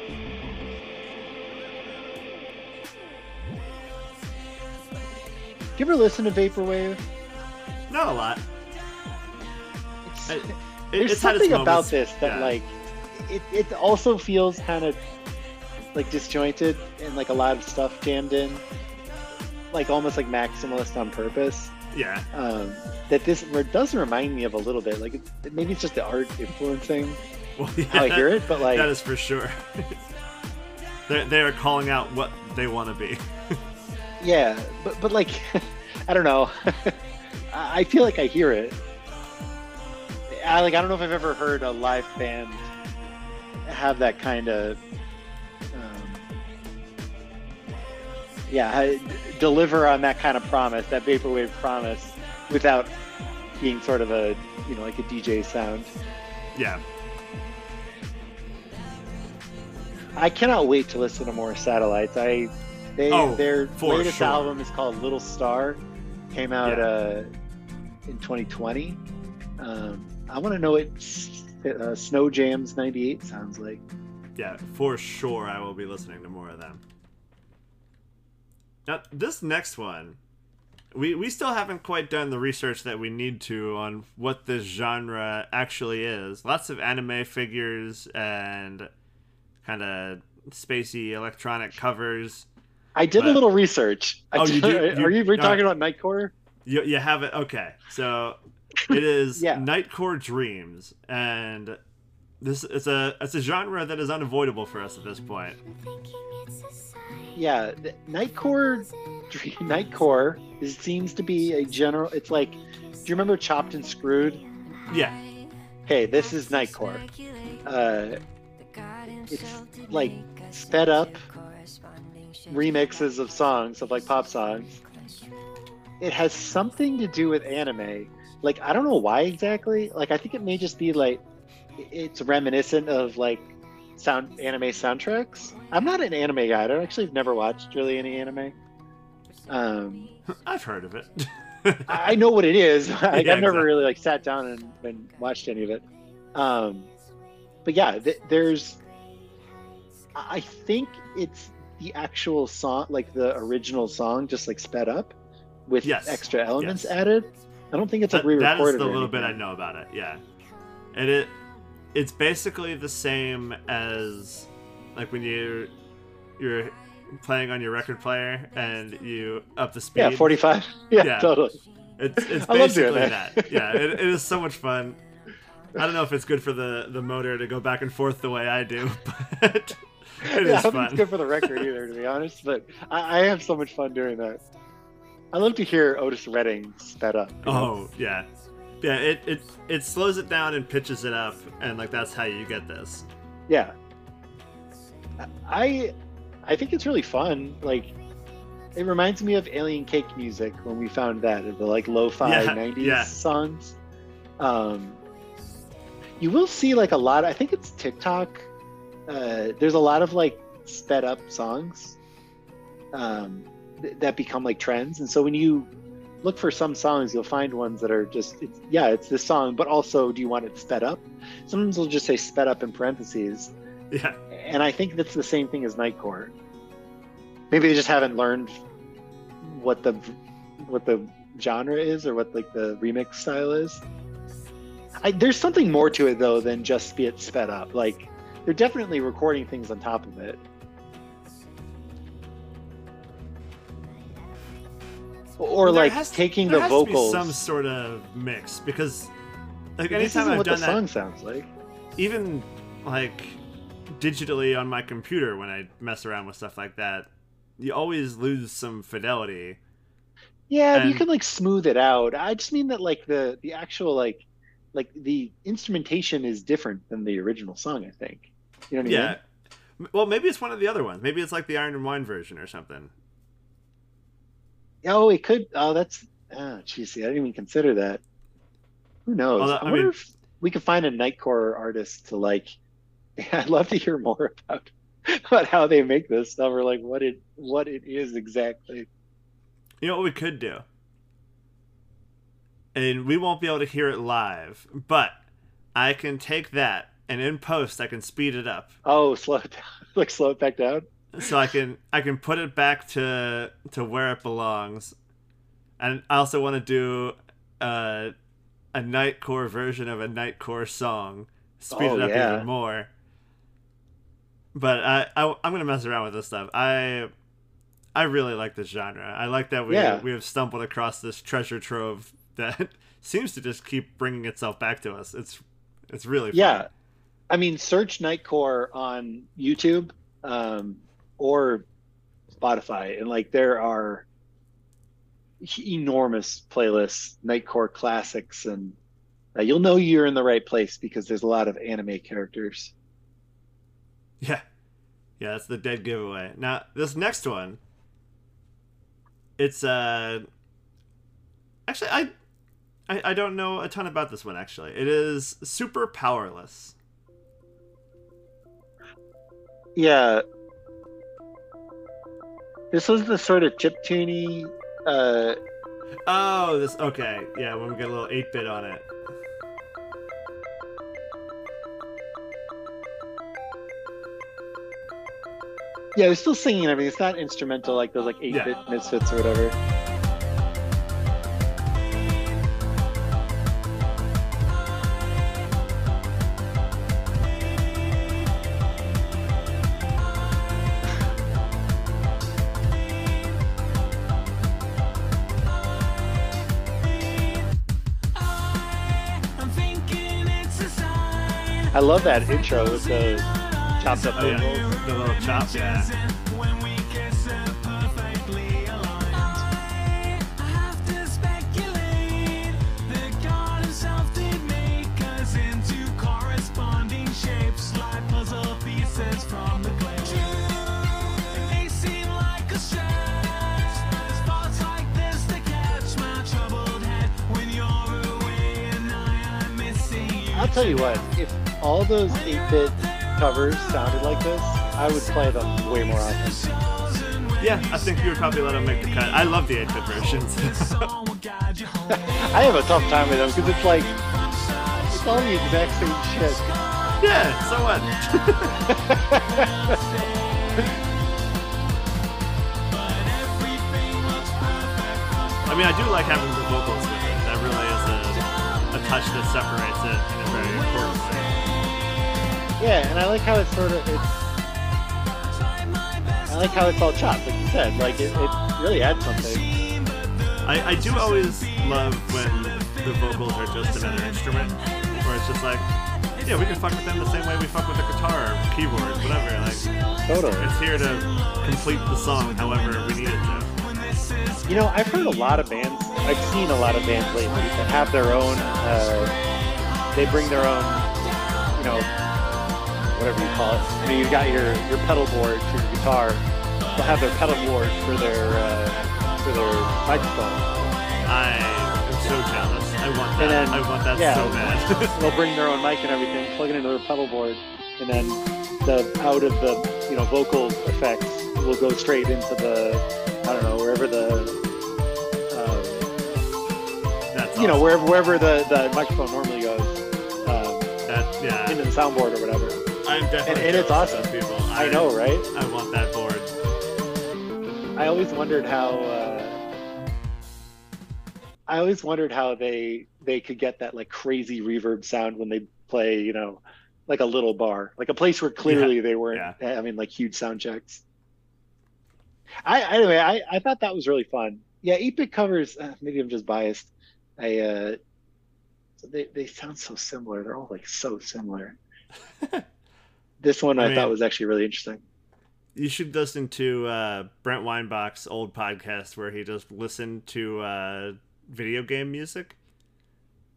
You ever listen to Vaporwave? Not a lot. It's, I- It, there's it's something about this that Yeah. like it, it also feels kind of like disjointed and like a lot of stuff jammed in like almost like maximalist on purpose yeah, um, that this does remind me of a little bit like it, maybe it's just the art influencing well, yeah, how i hear it but like that is for sure. they're, they are calling out what they want to be. yeah but but like I don't know. I feel like I hear it. I like I don't know if I've ever heard a live band have that kind of um, yeah deliver on that kind of promise, that vaporwave promise, without being sort of a you know like a DJ sound. Yeah. I cannot wait to listen to more satellites. I they Oh, their latest sure. album is called Little Star, came out Yeah. uh, in 2020. Um, I want to know what uh, Snow Jams '98 sounds like. Yeah, for sure I will be listening to more of them. Now, this next one, we, we still haven't quite done the research that we need to on what this genre actually is. Lots of anime figures and kind of spacey electronic covers. I did a little research. Oh, you do- Are you- you, we're all talking right. about Nightcore? You, you have it? Okay. So it is Yeah. Nightcore Dreams. And this it's a it's a genre that is unavoidable for us at this point. Yeah, Nightcore. Nightcore is, seems to be a general. It's like, do you remember Chopped and Screwed? Yeah. Hey, this is Nightcore. Uh, it's like sped up remixes of songs of like pop songs. It has something to do with anime. Like I don't know why exactly. Like I think it may just be like it's reminiscent of like sound anime soundtracks. I'm not an anime guy. I don't actually have never watched really any anime. Um, I've heard of it. I know what it is. like, Yeah, I've never exactly. really like sat down and, and watched any of it. Um, but yeah, th- there's. I think it's the actual song, like the original song, just like sped up with Yes, extra elements yes. added. I don't think it's That- like that is re-recorded. the little bit I know about it. Yeah, and it it's basically the same as like when you you're playing on your record player and you up the speed. Yeah, 45. Yeah, Yeah. totally. It's it's I love doing basically that. that. Yeah, it, it is so much fun. I don't know if it's good for the the motor to go back and forth the way I do, but it yeah, is I don't think fun. it's good for the record either, to be honest. But I, I have so much fun doing that. I love to hear Otis Redding sped up. know? Oh yeah, yeah. It it it slows it down and pitches it up, and like that's how you get this. yeah i i think it's really fun like it reminds me of alien cake music when we found that the like lo-fi Yeah, 90s yeah. songs um you will see like a lot i think it's tiktok uh there's a lot of like sped up songs um th- that become like trends and so when you look for some songs you'll find ones that are just it's, yeah it's this song but also do you want it sped up sometimes they'll just say sped up in parentheses Yeah, and I think that's the same thing as Nightcore. Maybe they just haven't learned what the what the genre is or what like the remix style is. I, there's something more to it though than just be it sped up. Like they're definitely recording things on top of it. Or There like has- taking there the has to be vocals. some sort of mix because like this anytime isn't I've what the done that, song sounds like. even like digitally on my computer when I mess around with stuff like that, you always lose some fidelity. Yeah, you And- can like smooth it out. I just mean that like the the actual like like the instrumentation is different than the original song. I think. You know what I Yeah. mean? M- Well, maybe it's one of the other ones. Maybe it's like the Iron and Wine version or something. Oh, it could. Oh, that's. Oh, geez, I didn't even consider that. Who knows? Well, I, I wonder mean- if we could find a nightcore artist to like. I'd love to hear more about about how they make this stuff or like what it what it is exactly. You know what we could do? And we won't be able to hear it live, but I can take that and in post I can speed it up. Oh, slow it down. like slow it back down. So I can I can put it back to to where it belongs, and I also want to do uh, a nightcore version of a nightcore song, speed Oh, it up yeah. even more. But I, I I'm gonna mess around with this stuff. I I really like this genre. I like that we Yeah. we have stumbled across this treasure trove that seems to just keep bringing itself back to us. It's it's really fun. Yeah. I mean, search Nightcore on YouTube um, or Spotify, and like there are enormous playlists, Nightcore classics, and uh, you'll know you're in the right place because there's a lot of anime characters. Yeah. Yeah, that's the dead giveaway. Now, this next one, it's uh actually I I, I don't know a ton about this one actually. It is super powerless. Yeah. This was the sort of chiptune uh Oh, this okay. Yeah, when we get a little 8-bit on it. yeah, they're still singing and everything. It's not instrumental like those like 8-bit Yeah. misfits or whatever. Love that intro with the chopped up Oh yeah, the little chop, yeah. I'll tell you what, if all those 8-bit covers sounded like this, I would play them way more often. Yeah, I think you would probably let them make the cut. I love the 8-bit versions. I have a tough time with them because it's like it's all the exact same shit. yeah, so what? I mean, I do like having the vocals with it. That really is a, a touch that separates it Yeah, and I like how it's sort of it's. I like how it's all chopped, like you said. Like it, it really adds something. I, I do always love when the vocals are just another instrument, where it's just like, yeah, we can fuck with them the same way we fuck with a guitar, or keyboard, whatever. Like, Totally. it's here to complete the song however we need it to. You know, I've heard a lot of bands. I've seen a lot of bands lately that have their own. Uh, they bring their own. You know, whatever you call it. I mean, you've got your your pedal board for your guitar. They'll have their pedal board for their uh, for their microphone. I am so jealous. I want that. Then- I want that yeah. so bad. They'll bring their own mic and everything, plug it into their pedal board, and then the out of the you know vocal effects will go straight into the I don't know wherever the um, you know wherever wherever the, the microphone normally goes um, That yeah. into the soundboard or whatever. I'm definitely. and it's awesome. People. I know, right? I want that board. I always wondered how. Uh, I always wondered how they they could get that like crazy reverb sound when they play, you know, like a little bar, like a place where clearly they weren't yeah. having like huge sound checks. I anyway, I I thought that was really fun. Yeah, 8-bit covers. Uh, maybe I'm just biased. I uh, they they sound so similar. They're all like so similar. this one I I, mean- thought was actually really interesting. You should listen to uh, Brent Weinbach's old podcast where he just listened to uh, video game music.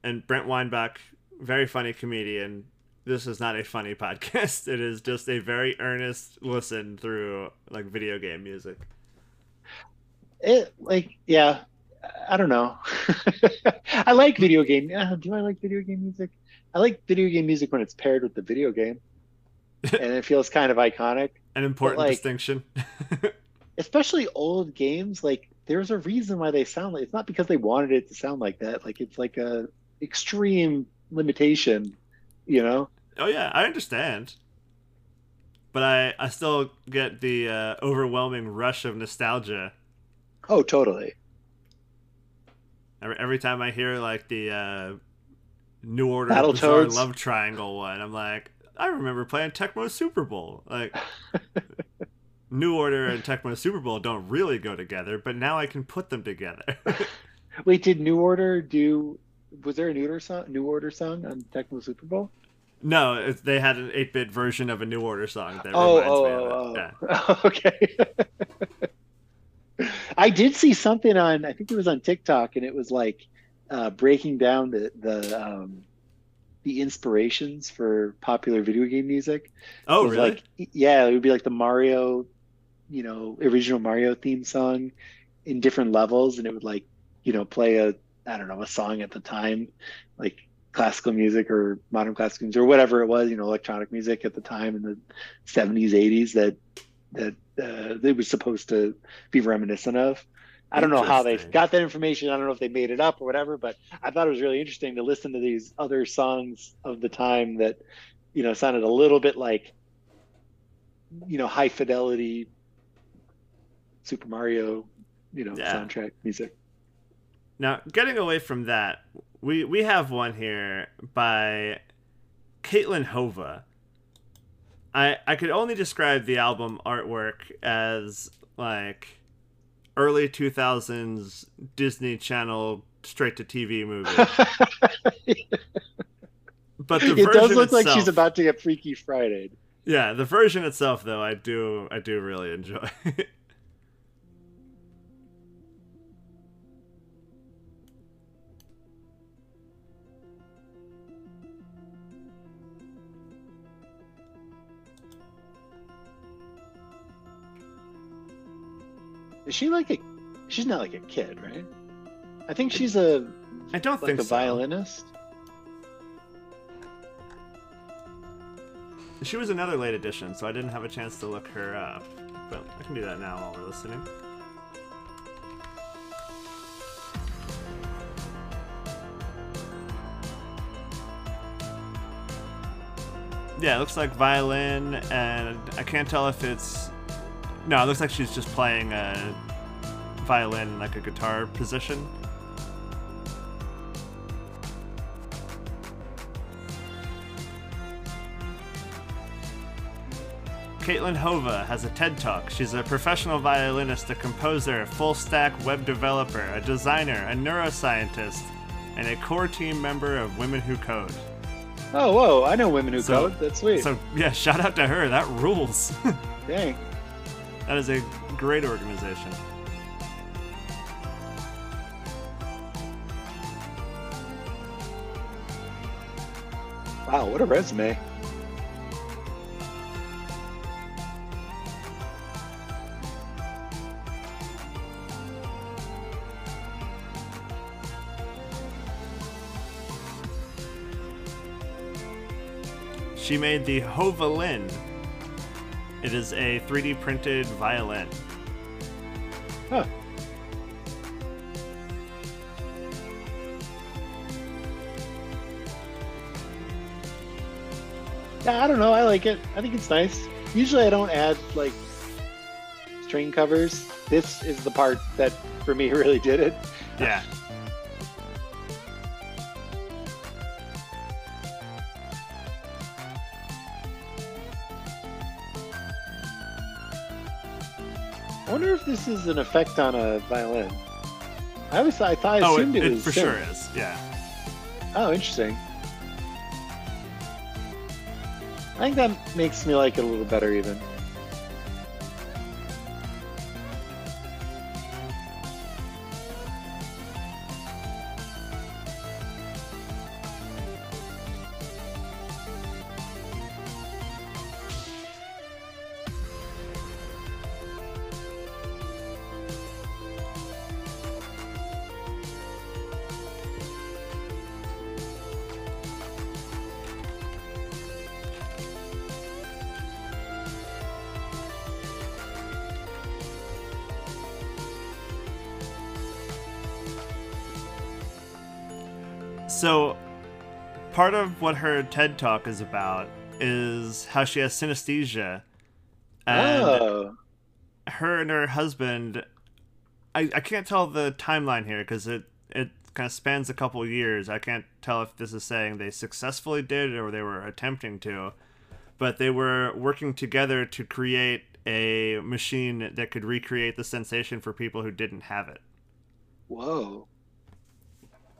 And Brent Weinbach, very funny comedian. This is not a funny podcast. It is just a very earnest listen through like video game music. it like yeah i don't know i like video game uh, do i like video game music i like video game music when it's paired with the video game and it feels kind of iconic An important like- distinction. especially old games like there's a reason why they sound like it's not because they wanted it to sound like that like it's like a extreme limitation you know oh yeah, I understand. But I, I still get the uh, overwhelming rush of nostalgia oh totally Every, every time I hear like the uh, New Order Battletoads. Love Triangle one, I'm like, I remember playing Tecmo Super Bowl. Like, New Order and Tecmo Super Bowl don't really go together, but now I can put them together. wait did new order do was there a new order song new order song on tecmo super bowl no, they had an 8-bit version of a New Order song that oh reminds oh me of oh, it. Yeah. oh. okay I did see something on. I think it was on TikTok, and it was like uh, breaking down the the um, the inspirations for popular video game music. Oh, really? Like, yeah, it would be like the Mario, you know, original Mario theme song in different levels, and it would like, you know, play a I don't know a song at the time, like classical music or modern classical music or whatever it was, you know, electronic music at the time in the seventies, eighties that that uh, it was supposed to be reminiscent of. I don't know how they got that information. I don't know if they made it up or whatever, but I thought it was really interesting to listen to these other songs of the time that, you know, sounded a little bit like, you know, high fidelity Super Mario, you know, Yeah. soundtrack music. Now, getting away from that, we we have one here by Kaitlyn Hova. I I could only describe the album artwork as like early 2000s Disney Channel straight to TV movie. But the it does version look like she's about to get Freaky Friday. Yeah, the version itself though, I do I do really enjoy. Is she like a? She's not like a kid, right? I think she's a I don't like think a so. violinist. She was another late edition, so I didn't have a chance to look her up. But I can do that now while we're listening. Yeah, it looks like violin, and I can't tell if it's. No, it looks like she's just playing a violin in like a guitar position. Kaitlyn Hova has a TED Talk. She's a professional violinist, a composer, a full stack web developer, a designer, a neuroscientist, and a core team member of Women Who Code. Oh, whoa! I know women who So- code. That's sweet. So, yeah, shout out to her. That rules. Dang. That is a great organization. Wow, what a resume. She made the Hovalin. It is a 3D printed violin. Huh. Yeah, I don't know. I like it. I think it's nice. Usually, I don't add like string covers. This is the part that, for me, really did it. Yeah. If this is an effect on a violin. I always thought, I thought I oh, assumed it, it, it was for sure is. Yeah. Oh, interesting. I think that makes me like it a little better, even. Part of what her TED talk is about is how she has synesthesia. And oh, her and her husband, I, I can't tell the timeline here because it, it kind of spans a couple years. I can't tell if this is saying they successfully did it or they were attempting to. But they were working together to create a machine that could recreate the sensation for people who didn't have it. whoa.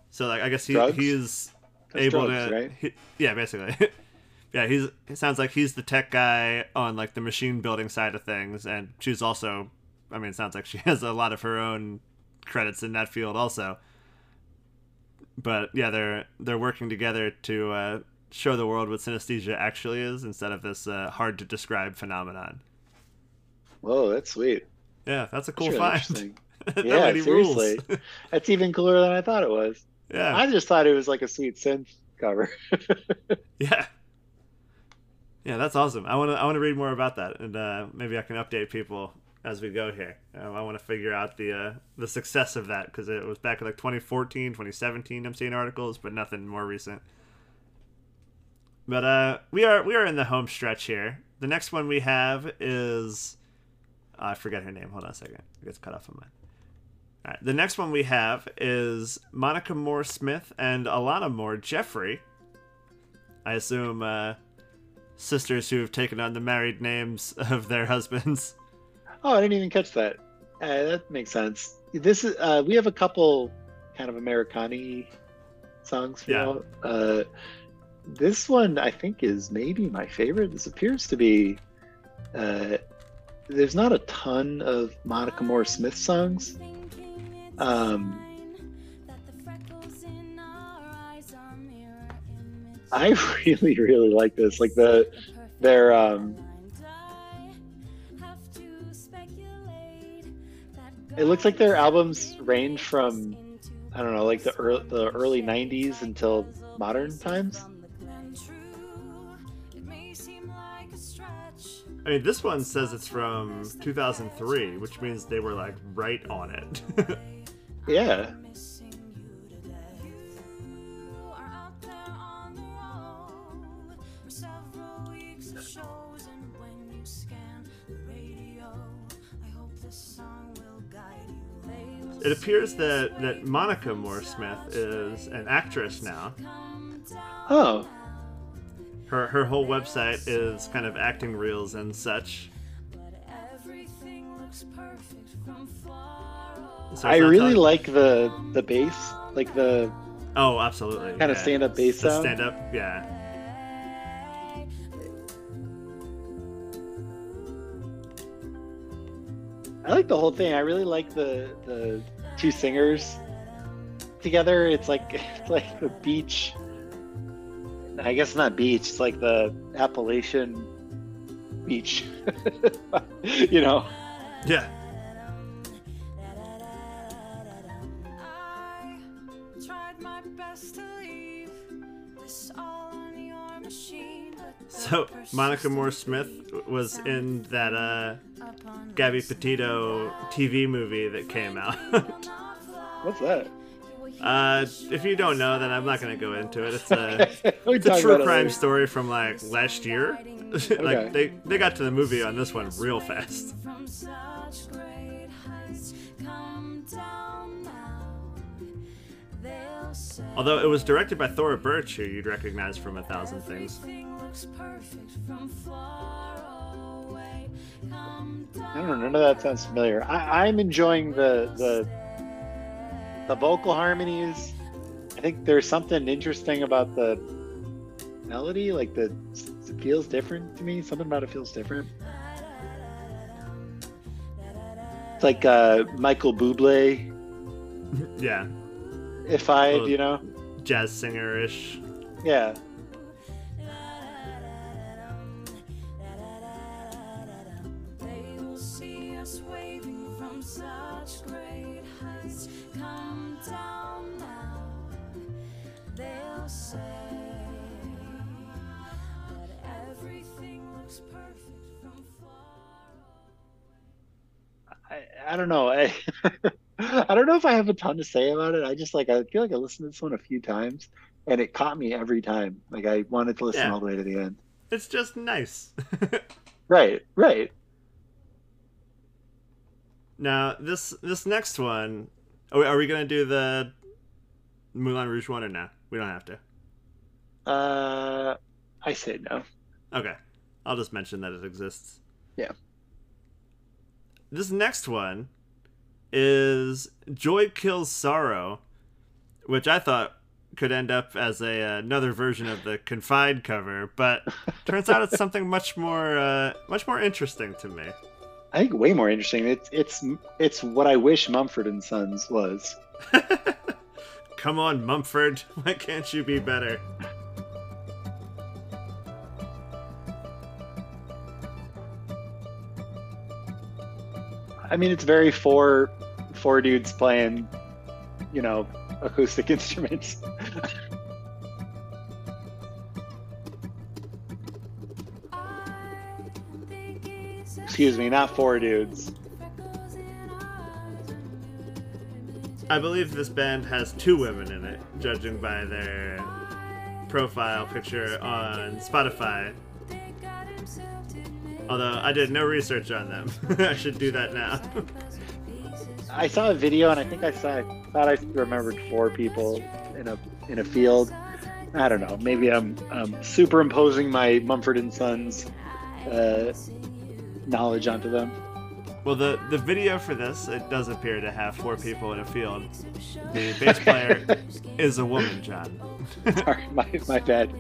So like I guess he Drugs? he's That's able drugs, to right? he- yeah basically yeah he's it sounds like he's the tech guy on like the machine building side of things and she's also I mean, it sounds like she has a lot of her own credits in that field also. But yeah, they're they're working together to uh, show the world what synesthesia actually is instead of this uh, hard to describe phenomenon. Whoa, that's sweet. Yeah, that's a That's cool really find. that Yeah, seriously. That's even cooler than I thought it was. Yeah, I just thought it was like a sweet synth cover. yeah, yeah. That's awesome. I want to I want to read more about that, and uh, maybe I can update people as we go here. Um, I want to figure out the uh, the success of that because it was back in like 2014, 2017. I'm seeing articles, but nothing more recent. But uh, we are we are in the home stretch here. The next one we have is I forget her name. Hold on a second. It gets cut off on mine. Right. The next one we have is Monica Moore Smith and Alana Moore Jeffrey. I assume uh, sisters who have taken on the married names of their husbands. oh, I didn't even catch that. Uh, that makes sense. This is uh, we have a couple kind of Americani songs. Yeah. Uh, this one I think is maybe my favorite. This appears to be. Uh, there's not a ton of Monica Moore Smith songs. Um, I really, really like this. Like the their um, it looks like their albums range from I don't know, like the early, the early '90s until modern times. I mean, this one says it's from 2003, which means they were like right on it. Yeah, it appears that that Monica Moore Smith is an actress now. Oh, Her her whole website is kind of acting reels and such. So I really like the the bass, like the Oh, absolutely. kind of stand-up bass The sound. stand up, yeah. I like the whole thing. I really like the the two singers together. It's like it's like the beach. I guess not beach. It's like the Appalachian beach. you know. Yeah. So Monica Moore Smith was in that uh, Gabby Petito TV movie that came out. What's that? uh, if you don't know, then I'm not gonna go into it. It's a it's a true about it crime story from like last year. Okay. like they they got to the movie on this one real fast. Although it was directed by Thora Birch, who you'd recognize from A Thousand Things. I don't know. None of that sounds familiar. I, I'm enjoying the the the vocal harmonies. I think there's something interesting about the melody. Like the it feels different to me. Something about it feels different. It's like uh, Michael Bublé, Yeah, if I, Well- you know, jazz singer ish. yeah. They will see us waving from such great heights. Come down now. They'll say that everything looks perfect from far. I, I don't know. I, I don't know if I have a ton to say about it. I just like I feel like I listened to this one a few times and it caught me every time. Like I wanted to listen Yeah. all the way to the end. It's just nice. Right, right. now this this next one, are we, are we gonna do the Moulin Rouge one or no? We don't have to. Uh, I say no. Okay, I'll just mention that it exists. Yeah. This next one is Joy Kills Sorrow, which I thought could end up as a uh, another version of the Confide cover, but turns out it's something much more uh, much more interesting to me. I think way more interesting. It's it's it's what I wish Mumford and Sons was. Come on, Mumford. Why can't you be better? I mean, it's very four four dudes playing, you know, acoustic instruments. Excuse me, not four dudes. I believe this band has two women in it, judging by their profile picture on Spotify. Although I did no research on them. I should do that now. I saw a video and I think I saw I thought I remembered four people in a in a field. I don't know. Maybe I'm, um superimposing my Mumford and Sons uh, knowledge onto them. well, the, the video for this, it does appear to have four people in a field. The bass player is a woman, John. Sorry, my, my bad.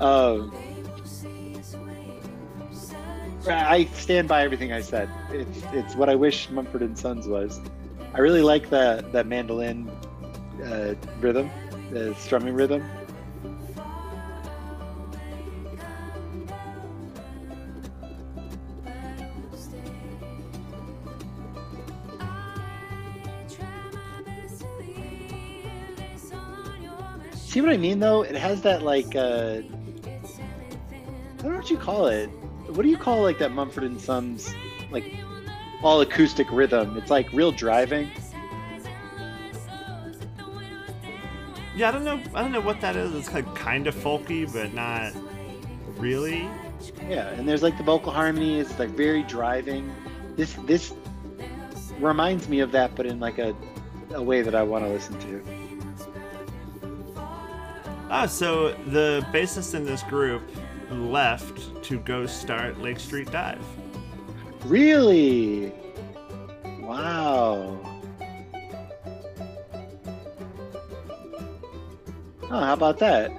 Um, I stand by everything I said. It's it's what I wish Mumford and Sons was. I really like that that mandolin uh, rhythm, the strumming rhythm. See what I mean though? It has that like uh, I don't know what you call it. What do you call like that Mumford and Sons like all acoustic rhythm? It's like real driving. Yeah, I don't know. I don't know what that is. It's like kind of folky, but not really. Yeah, and there's like the vocal harmony is like very driving. This this reminds me of that, but in like a a way that I want to listen to. Ah, so the bassist in this group left to go start Lake Street Dive. Really? Wow. Oh, how about that?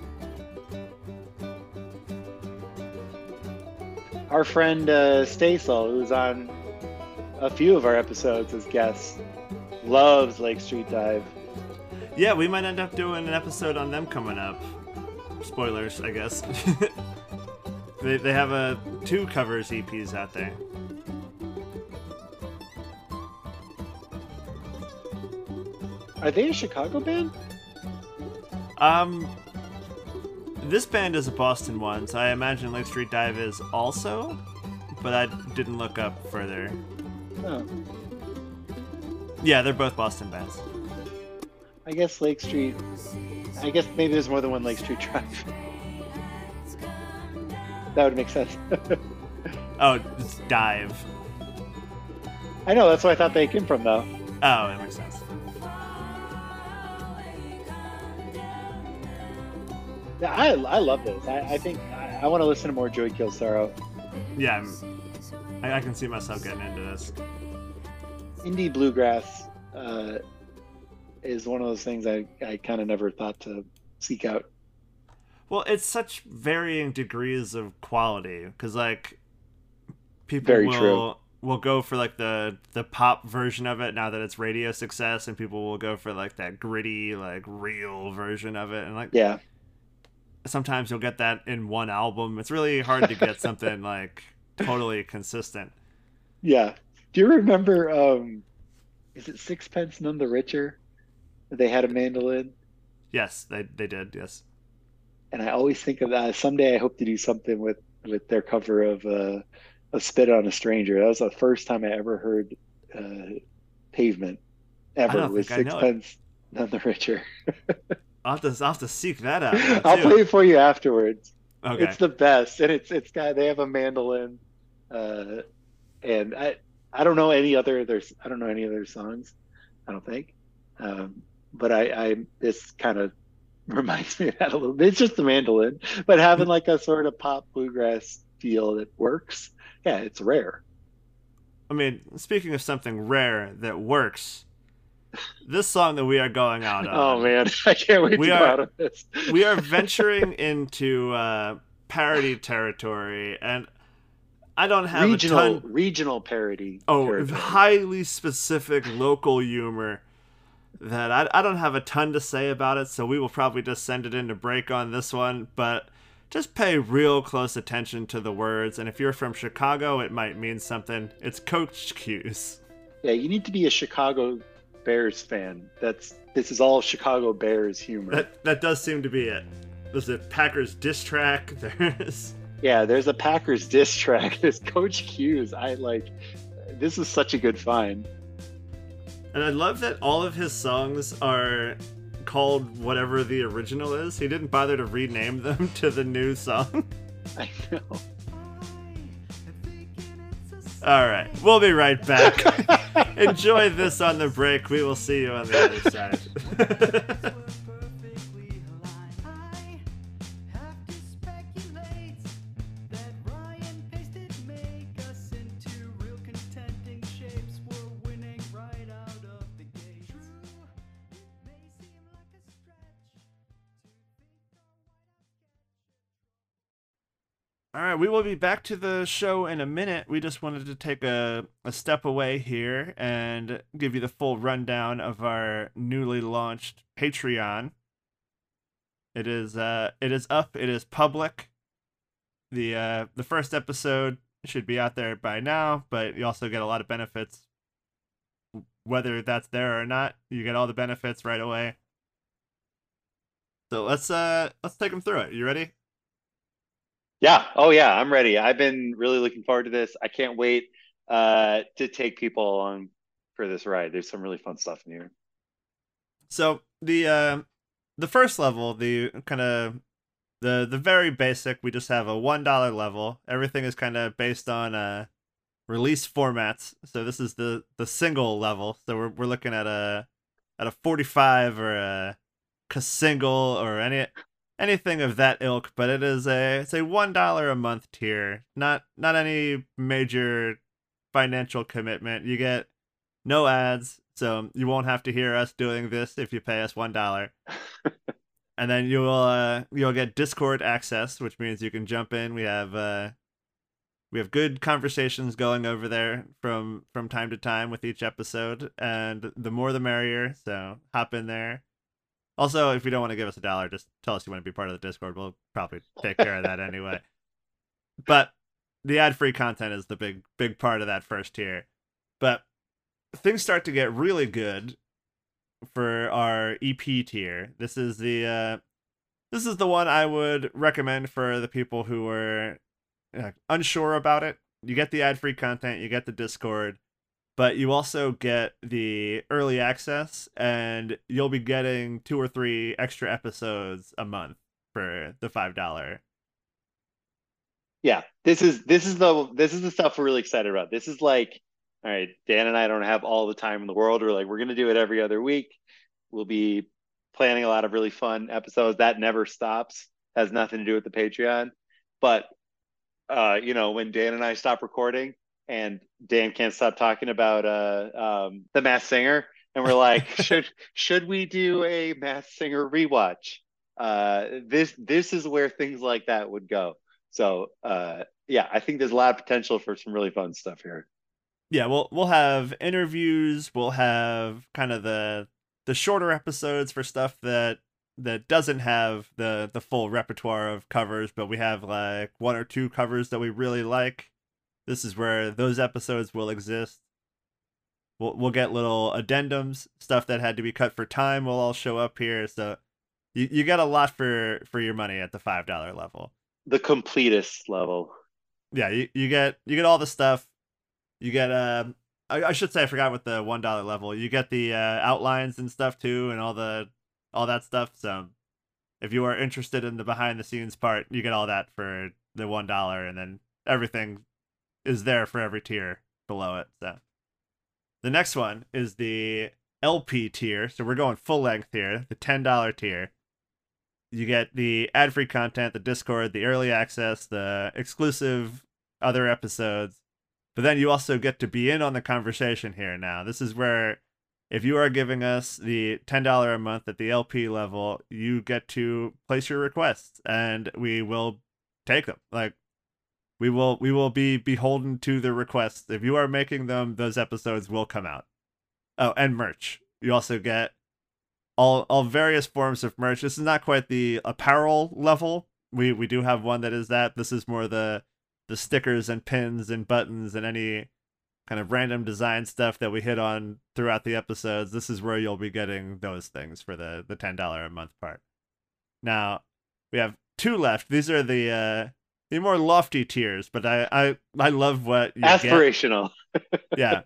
Our friend uh, Stasel, who's on a few of our episodes as guests, loves Lake Street Dive. Yeah, we might end up doing an episode on them coming up. Spoilers, I guess. they, they have a two covers EPs out there. Are they a Chicago band? Um, this band is a Boston one, so I imagine Lake Street Dive is also, but I didn't look up further. Oh, Yeah, they're both Boston bands. I guess Lake Street. I guess maybe there's more than one Lake Street Drive. that would make sense. Oh, it's Dive. I know, that's where I thought they came from, though. Oh, that makes sense. Yeah, I, I love this. I, I think I, I want to listen to more Joy Kill Sorrow. Yeah, I, I can see myself getting into this. Indie bluegrass uh, is one of those things I, I kind of never thought to seek out. Well, it's such varying degrees of quality because like people Very will true. will go for like the the pop version of it now that it's radio success, and people will go for like that gritty like real version of it, and like Yeah. Sometimes you'll get that in one album. It's really hard to get something like totally consistent. Yeah. Do you remember, um, is it Sixpence None the Richer? They had a mandolin. Yes, they they did. Yes. and I always think of that. Someday, I hope to do something with with their cover of uh, "A Spit on a Stranger." That was the first time I ever heard uh, "Pavement" ever with think I know it. Sixpence None the Richer. I'll have to I'll have to seek that out. now, I'll play it for you afterwards. Okay. It's the best, and it's it's got they have a mandolin, uh, and I I don't know any other there's I don't know any other songs, I don't think, um, but I I this kind of reminds me of that a little bit. It's just the mandolin, but having like a sort of pop bluegrass feel that works. Yeah, it's rare. I mean, speaking of something rare that works, this song that we are going out on. Oh man, I can't wait We to go are- out of this. we are venturing into uh, parody territory, and I don't have regional a ton. regional parody. Oh, territory. highly specific local humor that I, I don't have a ton to say about it, so we will probably just send it into break on this one. But just pay real close attention to the words, and if you're from Chicago, it might mean something. It's Coach Q's. Yeah, you need to be a Chicago Bears fan. That's this is all Chicago Bears humor. That that does seem to be it. There's a Packers diss track. There's yeah, there's a Packers diss track. There's Coach Hughes. I like. This is such a good find. and I love that all of his songs are called whatever the original is. He didn't bother to rename them to the new song. I know. All right, we'll be right back. Enjoy this on the break. We will see you on the other side. right, we will be back to the show in a minute. We just wanted to take a, a step away here and give you the full rundown of our newly launched Patreon. It is uh it is up, it is public. The uh the first episode should be out there by now, but you also get a lot of benefits whether that's there or not. You get all the benefits right away. So let's uh let's take them through it. You ready? Yeah. Oh, yeah. I'm ready. I've been really looking forward to this. I can't wait uh, to take people along for this ride. There's some really fun stuff in here. So the uh, the first level, the kind of the the very basic, we just have a one dollar level. Everything is kind of based on uh, release formats. So this is the the single level. So we're we're looking at a at a forty five or a, a single or any anything of that ilk. But it is a it's a one dollar a month tier. Not not any major financial commitment. You get no ads, so you won't have to hear us doing this if you pay us one dollar. and then you'll uh, you'll get Discord access, which means you can jump in. We have uh, we have good conversations going over there from from time to time with each episode, and the more the merrier. So hop in there. Also, if you don't want to give us a dollar, just tell us you want to be part of the Discord. We'll probably take care of that anyway. But the ad-free content is the big big part of that first tier. But things start to get really good for our EP tier. This is the uh, this is the one I would recommend for the people who are uh, unsure about it. You get the ad-free content, you get the Discord, but you also get the early access, and you'll be getting two or three extra episodes a month for the five dollar. Yeah, this is this is the this is the stuff we're really excited about. This is like, all right, Dan and I don't have all the time in the world. We're like, we're gonna do it every other week. We'll be planning a lot of really fun episodes. That never stops. Has nothing to do with the Patreon. But uh, you know, when Dan and I stop recording and Dan can't stop talking about uh um the Masked Singer, and we're like, should should we do a Masked Singer rewatch? Uh this this is where things like that would go. So uh yeah, I think there's a lot of potential for some really fun stuff here. yeah we'll we'll have interviews we'll have kind of the the shorter episodes for stuff that that doesn't have the the full repertoire of covers but we have like one or two covers that we really like this is where those episodes will exist. We'll, we'll get little addendums stuff that had to be cut for time will all show up here. So you, you get a lot for for your money at the five dollar level. The completest level. yeah you, you get you get all the stuff. You get uh I, I should say i forgot with the one dollar level you get the uh, outlines and stuff too and all the all that stuff. So if you are interested in the behind the scenes part you get all that for the one dollar and then everything is there for every tier below it so. The next one is the lp tier so we're going full length here the $10 tier. You get the ad-free content the discord the early access the exclusive other episodes but then you also get to be in on the conversation here now. This is where if you are giving us the $10 a month at the lp level you get to place your requests and we will take them. Like we will we will be beholden to the requests. If you are making them, those episodes will come out. Oh, and merch. You also get all all various forms of merch. This is not quite the apparel level. We we do have one that is that. This is more the the stickers and pins and buttons and any kind of random design stuff that we hit on throughout the episodes. This is where you'll be getting those things for the the ten dollar a month part. Now we have two left. These are the uh the more lofty tiers, but I I I love what you get. Aspirational. Yeah.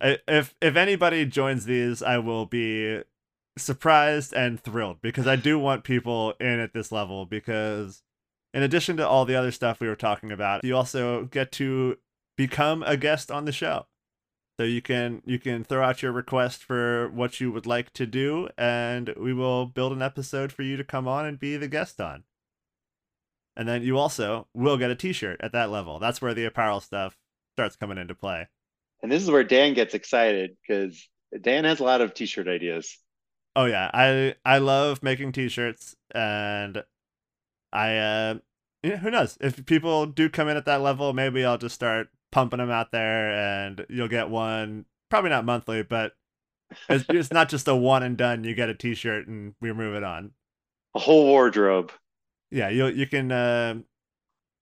I- if if anybody joins these, I will be surprised and thrilled because I do want people in at this level because in addition to all the other stuff we were talking about, you also get to become a guest on the show. So you can you can throw out your request for what you would like to do and we will build an episode for you to come on and be the guest on. And then you also will get a t-shirt at that level. That's where the apparel stuff starts coming into play. And this is where Dan gets excited because Dan has a lot of t-shirt ideas. Oh yeah, I I love making t-shirts and I uh yeah, who knows if people do come in at that level, maybe I'll just start pumping them out there and you'll get one probably not monthly, but it's, it's not just a one and done. You get a t-shirt and we move it on. A whole wardrobe. Yeah, you you can uh,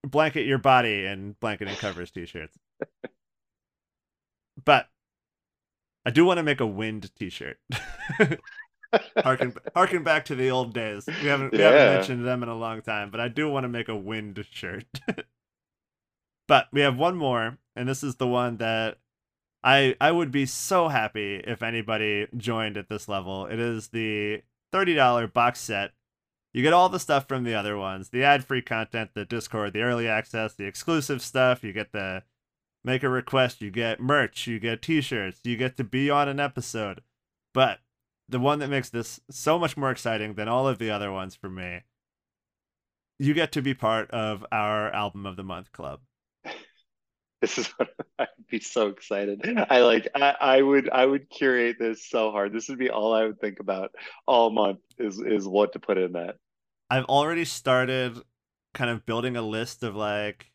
blanket your body in Blanketing Covers t-shirts. but I do want to make a wind t-shirt. harken harken back to the old days. We haven't we haven't mentioned them in a long time, but I do want to make a wind shirt. but we have one more, and this is the one that I I would be so happy if anybody joined at this level. It is the thirty dollar box set. You get all the stuff from the other ones, the ad free content, the Discord, the early access, the exclusive stuff. You get the make a request, you get merch, you get t shirts, you get to be on an episode. But the one that makes this so much more exciting than all of the other ones for me, you get to be part of our album of the month club. This is what I'd be so excited. I like I, I would I would curate this so hard. This would be all I would think about all month is is what to put in that. I've already started kind of building a list of like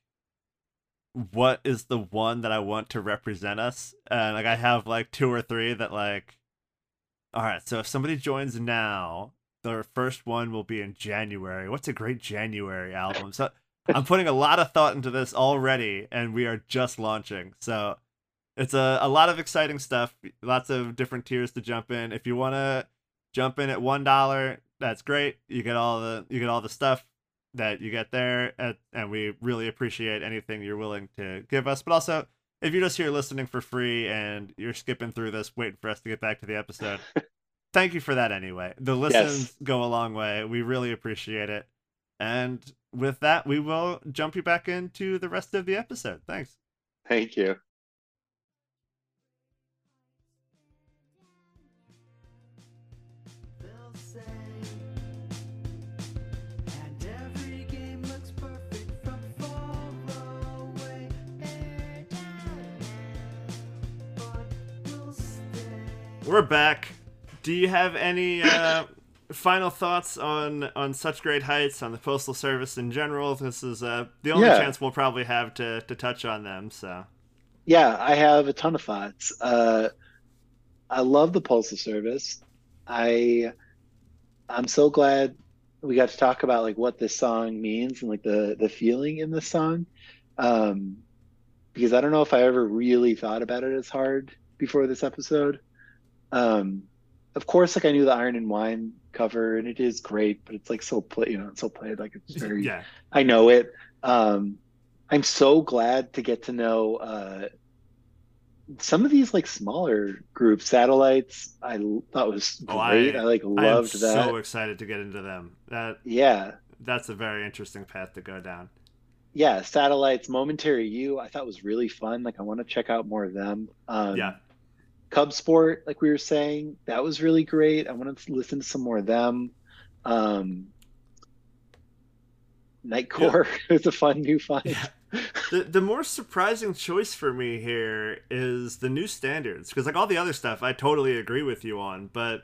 what is the one that I want to represent us. And like I have like two or three that like all right, so if somebody joins now, their first one will be in January. What's a great January album? So I'm putting a lot of thought into this already and we are just launching. So it's a, a lot of exciting stuff, lots of different tiers to jump in. If you want to jump in at one dollar that's great. You get all the you get all the stuff that you get there at, and we really appreciate anything you're willing to give us. But also if you're just here listening for free and you're skipping through this waiting for us to get back to the episode thank you for that anyway. The listens go a long way. We really appreciate it. And with that we will jump you back into the rest of the episode. Thanks. Thank you. We're back do you have any uh final thoughts on on such great heights on the postal service in general this is uh the only Yeah. chance we'll probably have to to touch on them so Yeah, I have a ton of thoughts. Uh, I love the Postal Service. I I'm so glad we got to talk about like what this song means and like the the feeling in the song. Um, because I don't know if I ever really thought about it as hard before this episode. Um, of course, like I knew the Iron and Wine cover and it is great, but it's like so play, you know, it's so played like it's very yeah I know it. Um, I'm so glad to get to know uh, some of these like smaller groups. Satellites, I thought was Oh, I- great. I, like I loved that. so excited to get into them that yeah, that's a very interesting path to go down yeah. Satellites, Momentary You, I thought was really fun. Like I want to check out more of them. Um, yeah Cub Sport, like we were saying, that was really great. I want to listen to some more of them. Um, Nightcore is a fun new find. Yeah. the the more surprising choice for me here is the new standards because like all the other stuff I totally agree with you on, but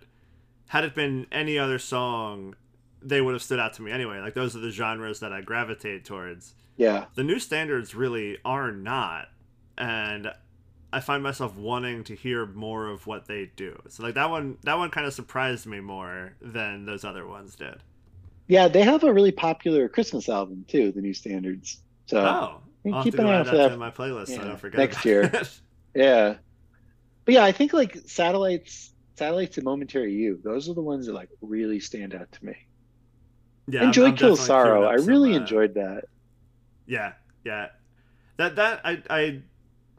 had it been any other song, they would have stood out to me anyway. Like those are the genres that I gravitate towards. Yeah. The new standards really are not, and I find myself wanting to hear more of what they do. So like that one, that one kind of surprised me more than those other ones did. Yeah, they have a really popular Christmas album too, the New Standards. So Oh, I'll keep an eye out that for that. to my playlist so I Yeah, don't forget. next year. Yeah. But yeah, I think like satellites, satellites and momentary you, those are the ones that like really stand out to me. yeah, and I'm- I'm Sorrow. I really uh, enjoyed that. Yeah, yeah. That that I I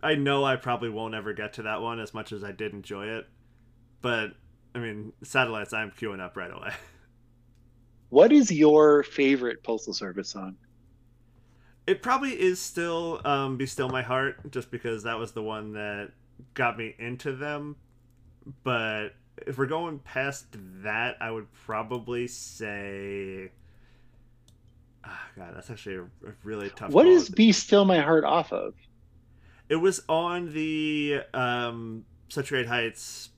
I know I probably won't ever get to that one as much as I did enjoy it, but I mean, satellites I'm queuing up right away. What is your favorite Postal Service song? It probably is still um, "Be Still My Heart" just because that was the one that got me into them. But if we're going past that, I would probably say. Ah, God, that's actually a, really tough. What is Be Still My Heart off of? It was on the um, Such Great Heights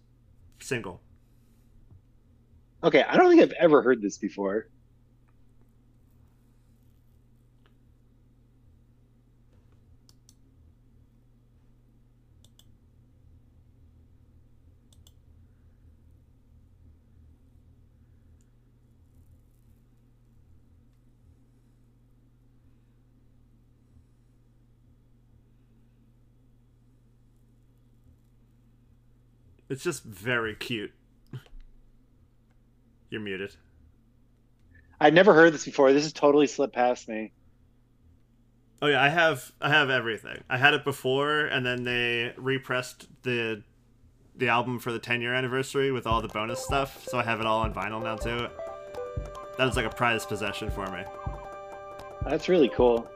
single. Okay, I don't think I've ever heard this before. It's just very cute. You're muted. I'd never heard this before. This has totally slipped past me. Oh yeah, I have I have everything. I had it before, and then they repressed the the album for the 10 year anniversary with all the bonus stuff, so I have it all on vinyl now too. That is like a prized possession for me. That's really cool.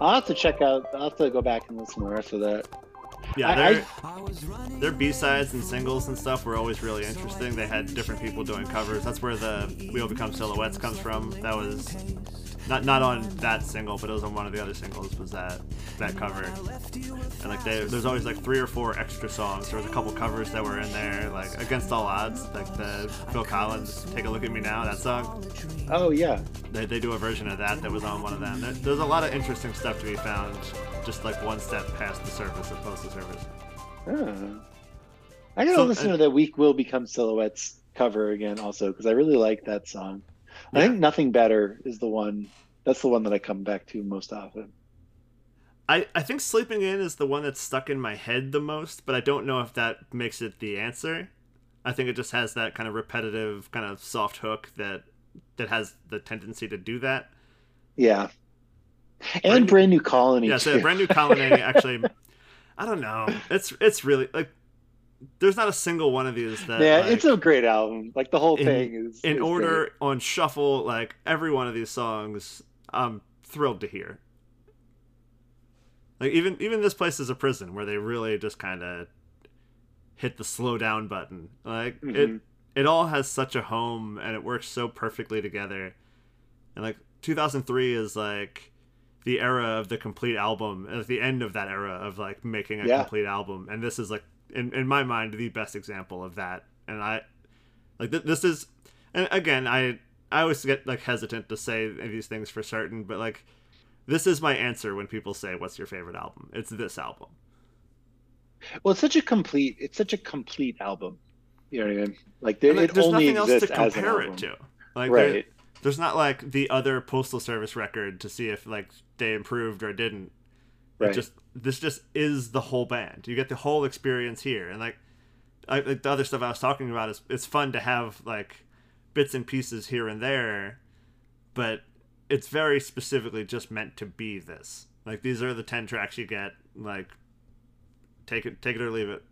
I'll have to check out. I'll have to go back and listen to the rest of that. Yeah, I- their their B sides and singles and stuff were always really interesting. They had different people doing covers. That's where the "We Will Become Silhouettes" comes from. That was not not on that single, but it was on one of the other singles. Was that that cover? And like they, there's always like three or four extra songs. There was a couple covers that were in there, like "Against All Odds," like the Phil Collins "Take a Look at Me Now" that song. Oh yeah, They, they do a version of that that was on one of them. There, there's a lot of interesting stuff to be found, just like one step past the surface of Postal Service. Oh. I gotta So, listen uh, to the "We Will Become Silhouettes" cover again, also because I really like that song. I think "Nothing Better" is the one. That's the one that I come back to most often. I, I think sleeping in is the one that's stuck in my head the most, but I don't know if that makes it the answer. I think it just has that kind of repetitive, kind of soft hook that that has the tendency to do that. Yeah, and Brand- brand new colony. Yeah, so brand new colony actually. I don't know. It's it's really like there's not a single one of these that yeah, like, it's a great album. Like the whole in- thing is in is order great. on shuffle. Like every one of these songs, I'm thrilled to hear. Like even even this place is a prison where they really just kind of hit the slow down button. Like it Mhm. it all has such a home and it works so perfectly together. And like 2003 is like the era of the complete album, at the end of that era of like making a Yeah. complete album. And this is like in in my mind the best example of that. And I like th- this is and again, I I always get like hesitant to say these things for certain, but like this is my answer when people say what's your favorite album. It's this album. Well, it's such a complete. It's such a complete album. You know what I mean? Like there, like, it there's only nothing else to compare it to. Like there- there's not like the other postal service record to see if like they improved or didn't. It Right. just this just is the whole band. You get the whole experience here, and like, I, like the other stuff I was talking about is it's fun to have like bits and pieces here and there, but it's very specifically just meant to be this. Like these are the ten tracks you get. Like, take it, take it or leave it.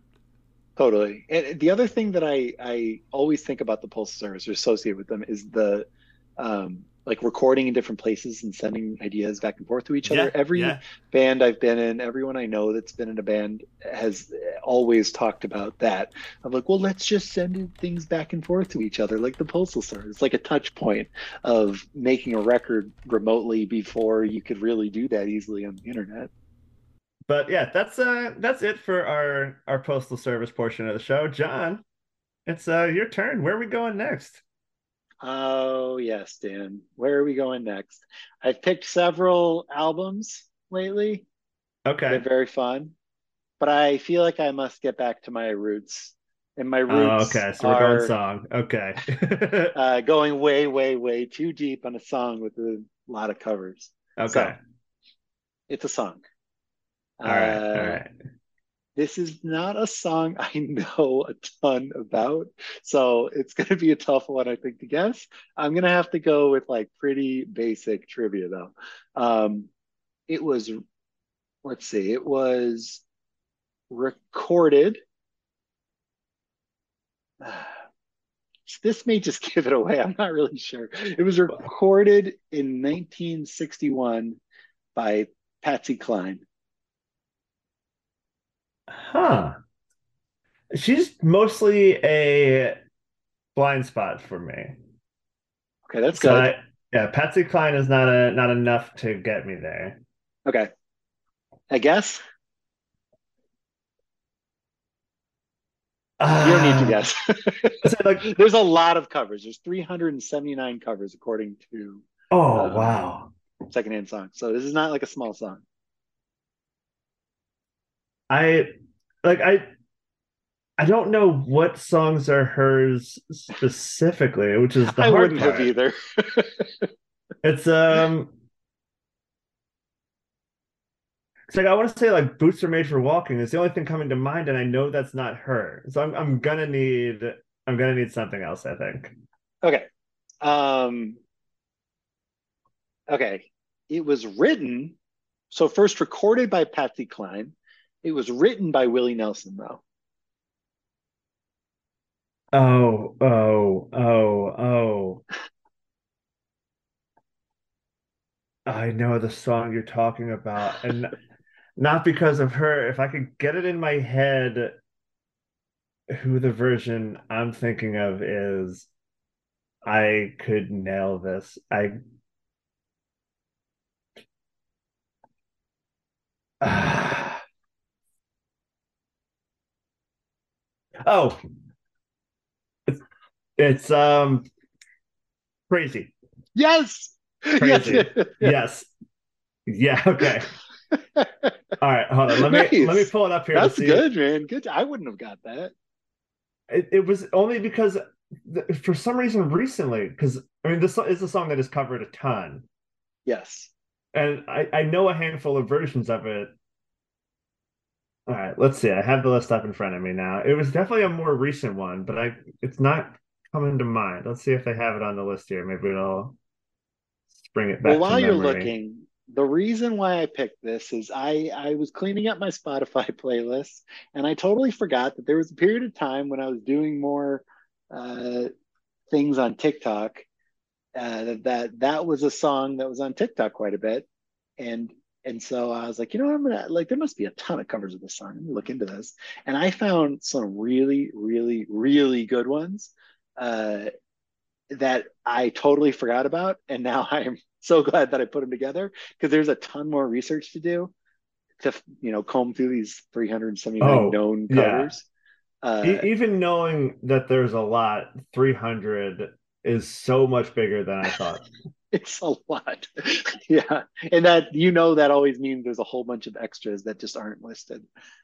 Totally. And the other thing that I I always think about the Postal Service or associate with them is the um like recording in different places and sending ideas back and forth to each other. Yeah, Every yeah. band I've been in, everyone I know that's been in a band has always talked about that. I'm like, well, let's just send things back and forth to each other, like the Postal Service. It's like a touch point of making a record remotely before you could really do that easily on the internet. But yeah, that's uh that's it for our our postal service portion of the show. John, it's uh your turn. Where are we going next? Oh, yes, Dan. Where are we going next? I've picked several albums lately. Okay. They're very fun, but I feel like I must get back to my roots. And my Oh, roots okay. So we're are going song. Okay. uh, going way, way, way too deep on a song with a lot of covers. Okay. It's a song. All right. All Uh, right. This is not a song I know a ton about, so it's going to be a tough one, I think, to guess. I'm going to have to go with like pretty basic trivia, though. Um, it was, let's see, it was recorded. This may just give it away. I'm not really sure. It was recorded in 1961 by Patsy Cline. Huh. She's mostly a blind spot for me. Okay, that's good. Yeah, Patsy Cline is not a not enough to get me there. Okay. I guess you don't need to Ah, guess. so like, There's a lot of covers. There's 379 covers according to oh Um, wow. secondhand song. So this is not like a small song. I like I I don't know what songs are hers specifically, which is the I hard wouldn't part. have either. It's um it's like I want to say like boots are made for walking is the only thing coming to mind, and I know that's not her. So I'm I'm gonna need I'm gonna need something else, I think. Okay. Um, okay. It was written, so first recorded by Patsy Cline. It was written by Willie Nelson, though. Oh, oh, oh, oh. I know the song you're talking about, and not because of her. If I could get it in my head who the version I'm thinking of is, I could nail this. I Oh, it's, it's um crazy. Yes. Crazy. Yes. Yes. Yeah, okay. All right, hold on. Let me Nice. let me pull it up here That's good, man. Good. I wouldn't have got that. It, it was only because th- for some reason recently, because I mean this is a song that is covered a ton, Yes. and I I know a handful of versions of it. All right, let's see. I have the list up in front of me now. It was definitely a more recent one, but I it's not coming to mind. Let's see if they have it on the list here. Maybe it'll bring it back Well, while you're looking, the reason why I picked this is I I was cleaning up my Spotify playlist and I totally forgot that there was a period of time when I was doing more uh, things on TikTok uh, that that was a song that was on TikTok quite a bit, and and so I was like, you know, what, I'm gonna like there must be a ton of covers of this song. Let me look into this, and I found some really, really, really good ones. Uh, that I totally forgot about, and now I'm so glad that I put them together because there's a ton more research to do to you know comb through these 379 Oh, known yeah. covers. Uh, E- even knowing that there's a lot, 300 is so much bigger than I thought. it's a lot, yeah, and that you know that always means there's a whole bunch of extras that just aren't listed.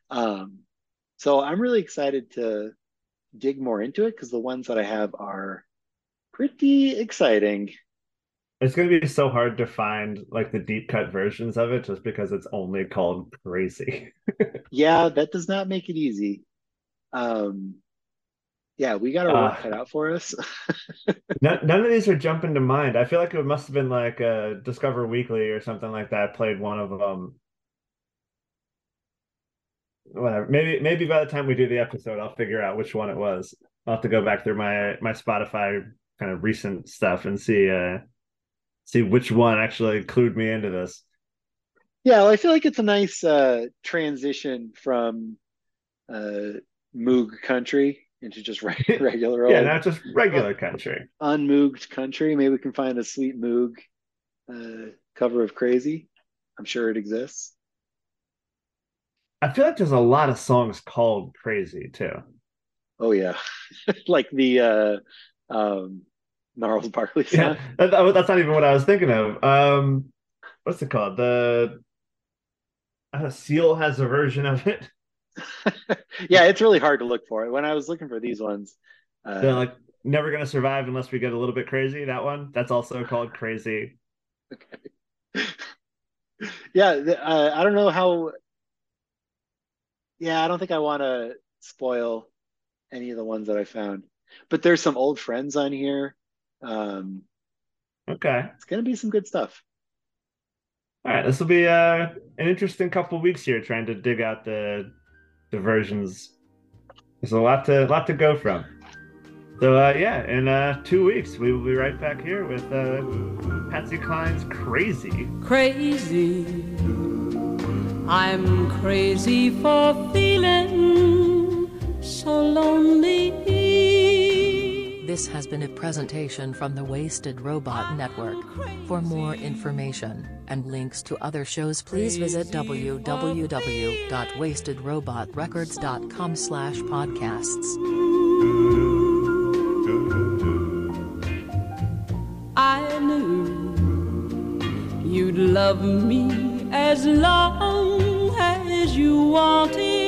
Um, so I'm really excited to dig more into it because the ones that I have are pretty exciting. It's going to be so hard to find like the deep cut versions of it just because it's only called Crazy. Yeah, that does not make it easy. Um, yeah, we got our work Uh, cut out for us. None, none of these are jumping to mind. I feel like it must have been like uh, Discover Weekly or something like that played one of them. Whatever. Maybe maybe by the time we do the episode, I'll figure out which one it was. I'll have to go back through my my Spotify kind of recent stuff and see uh see which one actually clued me into this. Yeah, well, I feel like it's a nice uh, transition from uh, Moog country into just re- regular old Yeah, not just regular country. unmooged country. Maybe we can find a sweet Moog uh, cover of Crazy. I'm sure it exists. I feel like there's a lot of songs called Crazy too. Oh yeah, like the uh, um, Gnarls Barkley Yeah, song. that, that- that's not even what I was thinking of. Um, what's it called? The uh, Seal has a version of it. yeah, it's really hard to look for it. When I was looking for these ones, uh, They're like never gonna survive unless we get a little bit crazy. That one. That's also called Crazy. Okay. yeah, uh, I don't know how. Yeah, I don't think I want to spoil any of the ones that I found, but there's some old friends on here. Um, Okay. it's gonna be some good stuff. All right. This will be uh, an interesting couple weeks here trying to dig out the the versions. There's a lot to lot to go from. So uh, yeah, in uh, two weeks we will be right back here with uh, Patsy Cline's "Crazy." crazy. I'm crazy for feeling so lonely. This has been a presentation from the Wasted Robot ah, Network. For more information and links to other shows, please visit www.wastedrobotrecords.com slash podcasts. I knew you'd love me as long as you wanted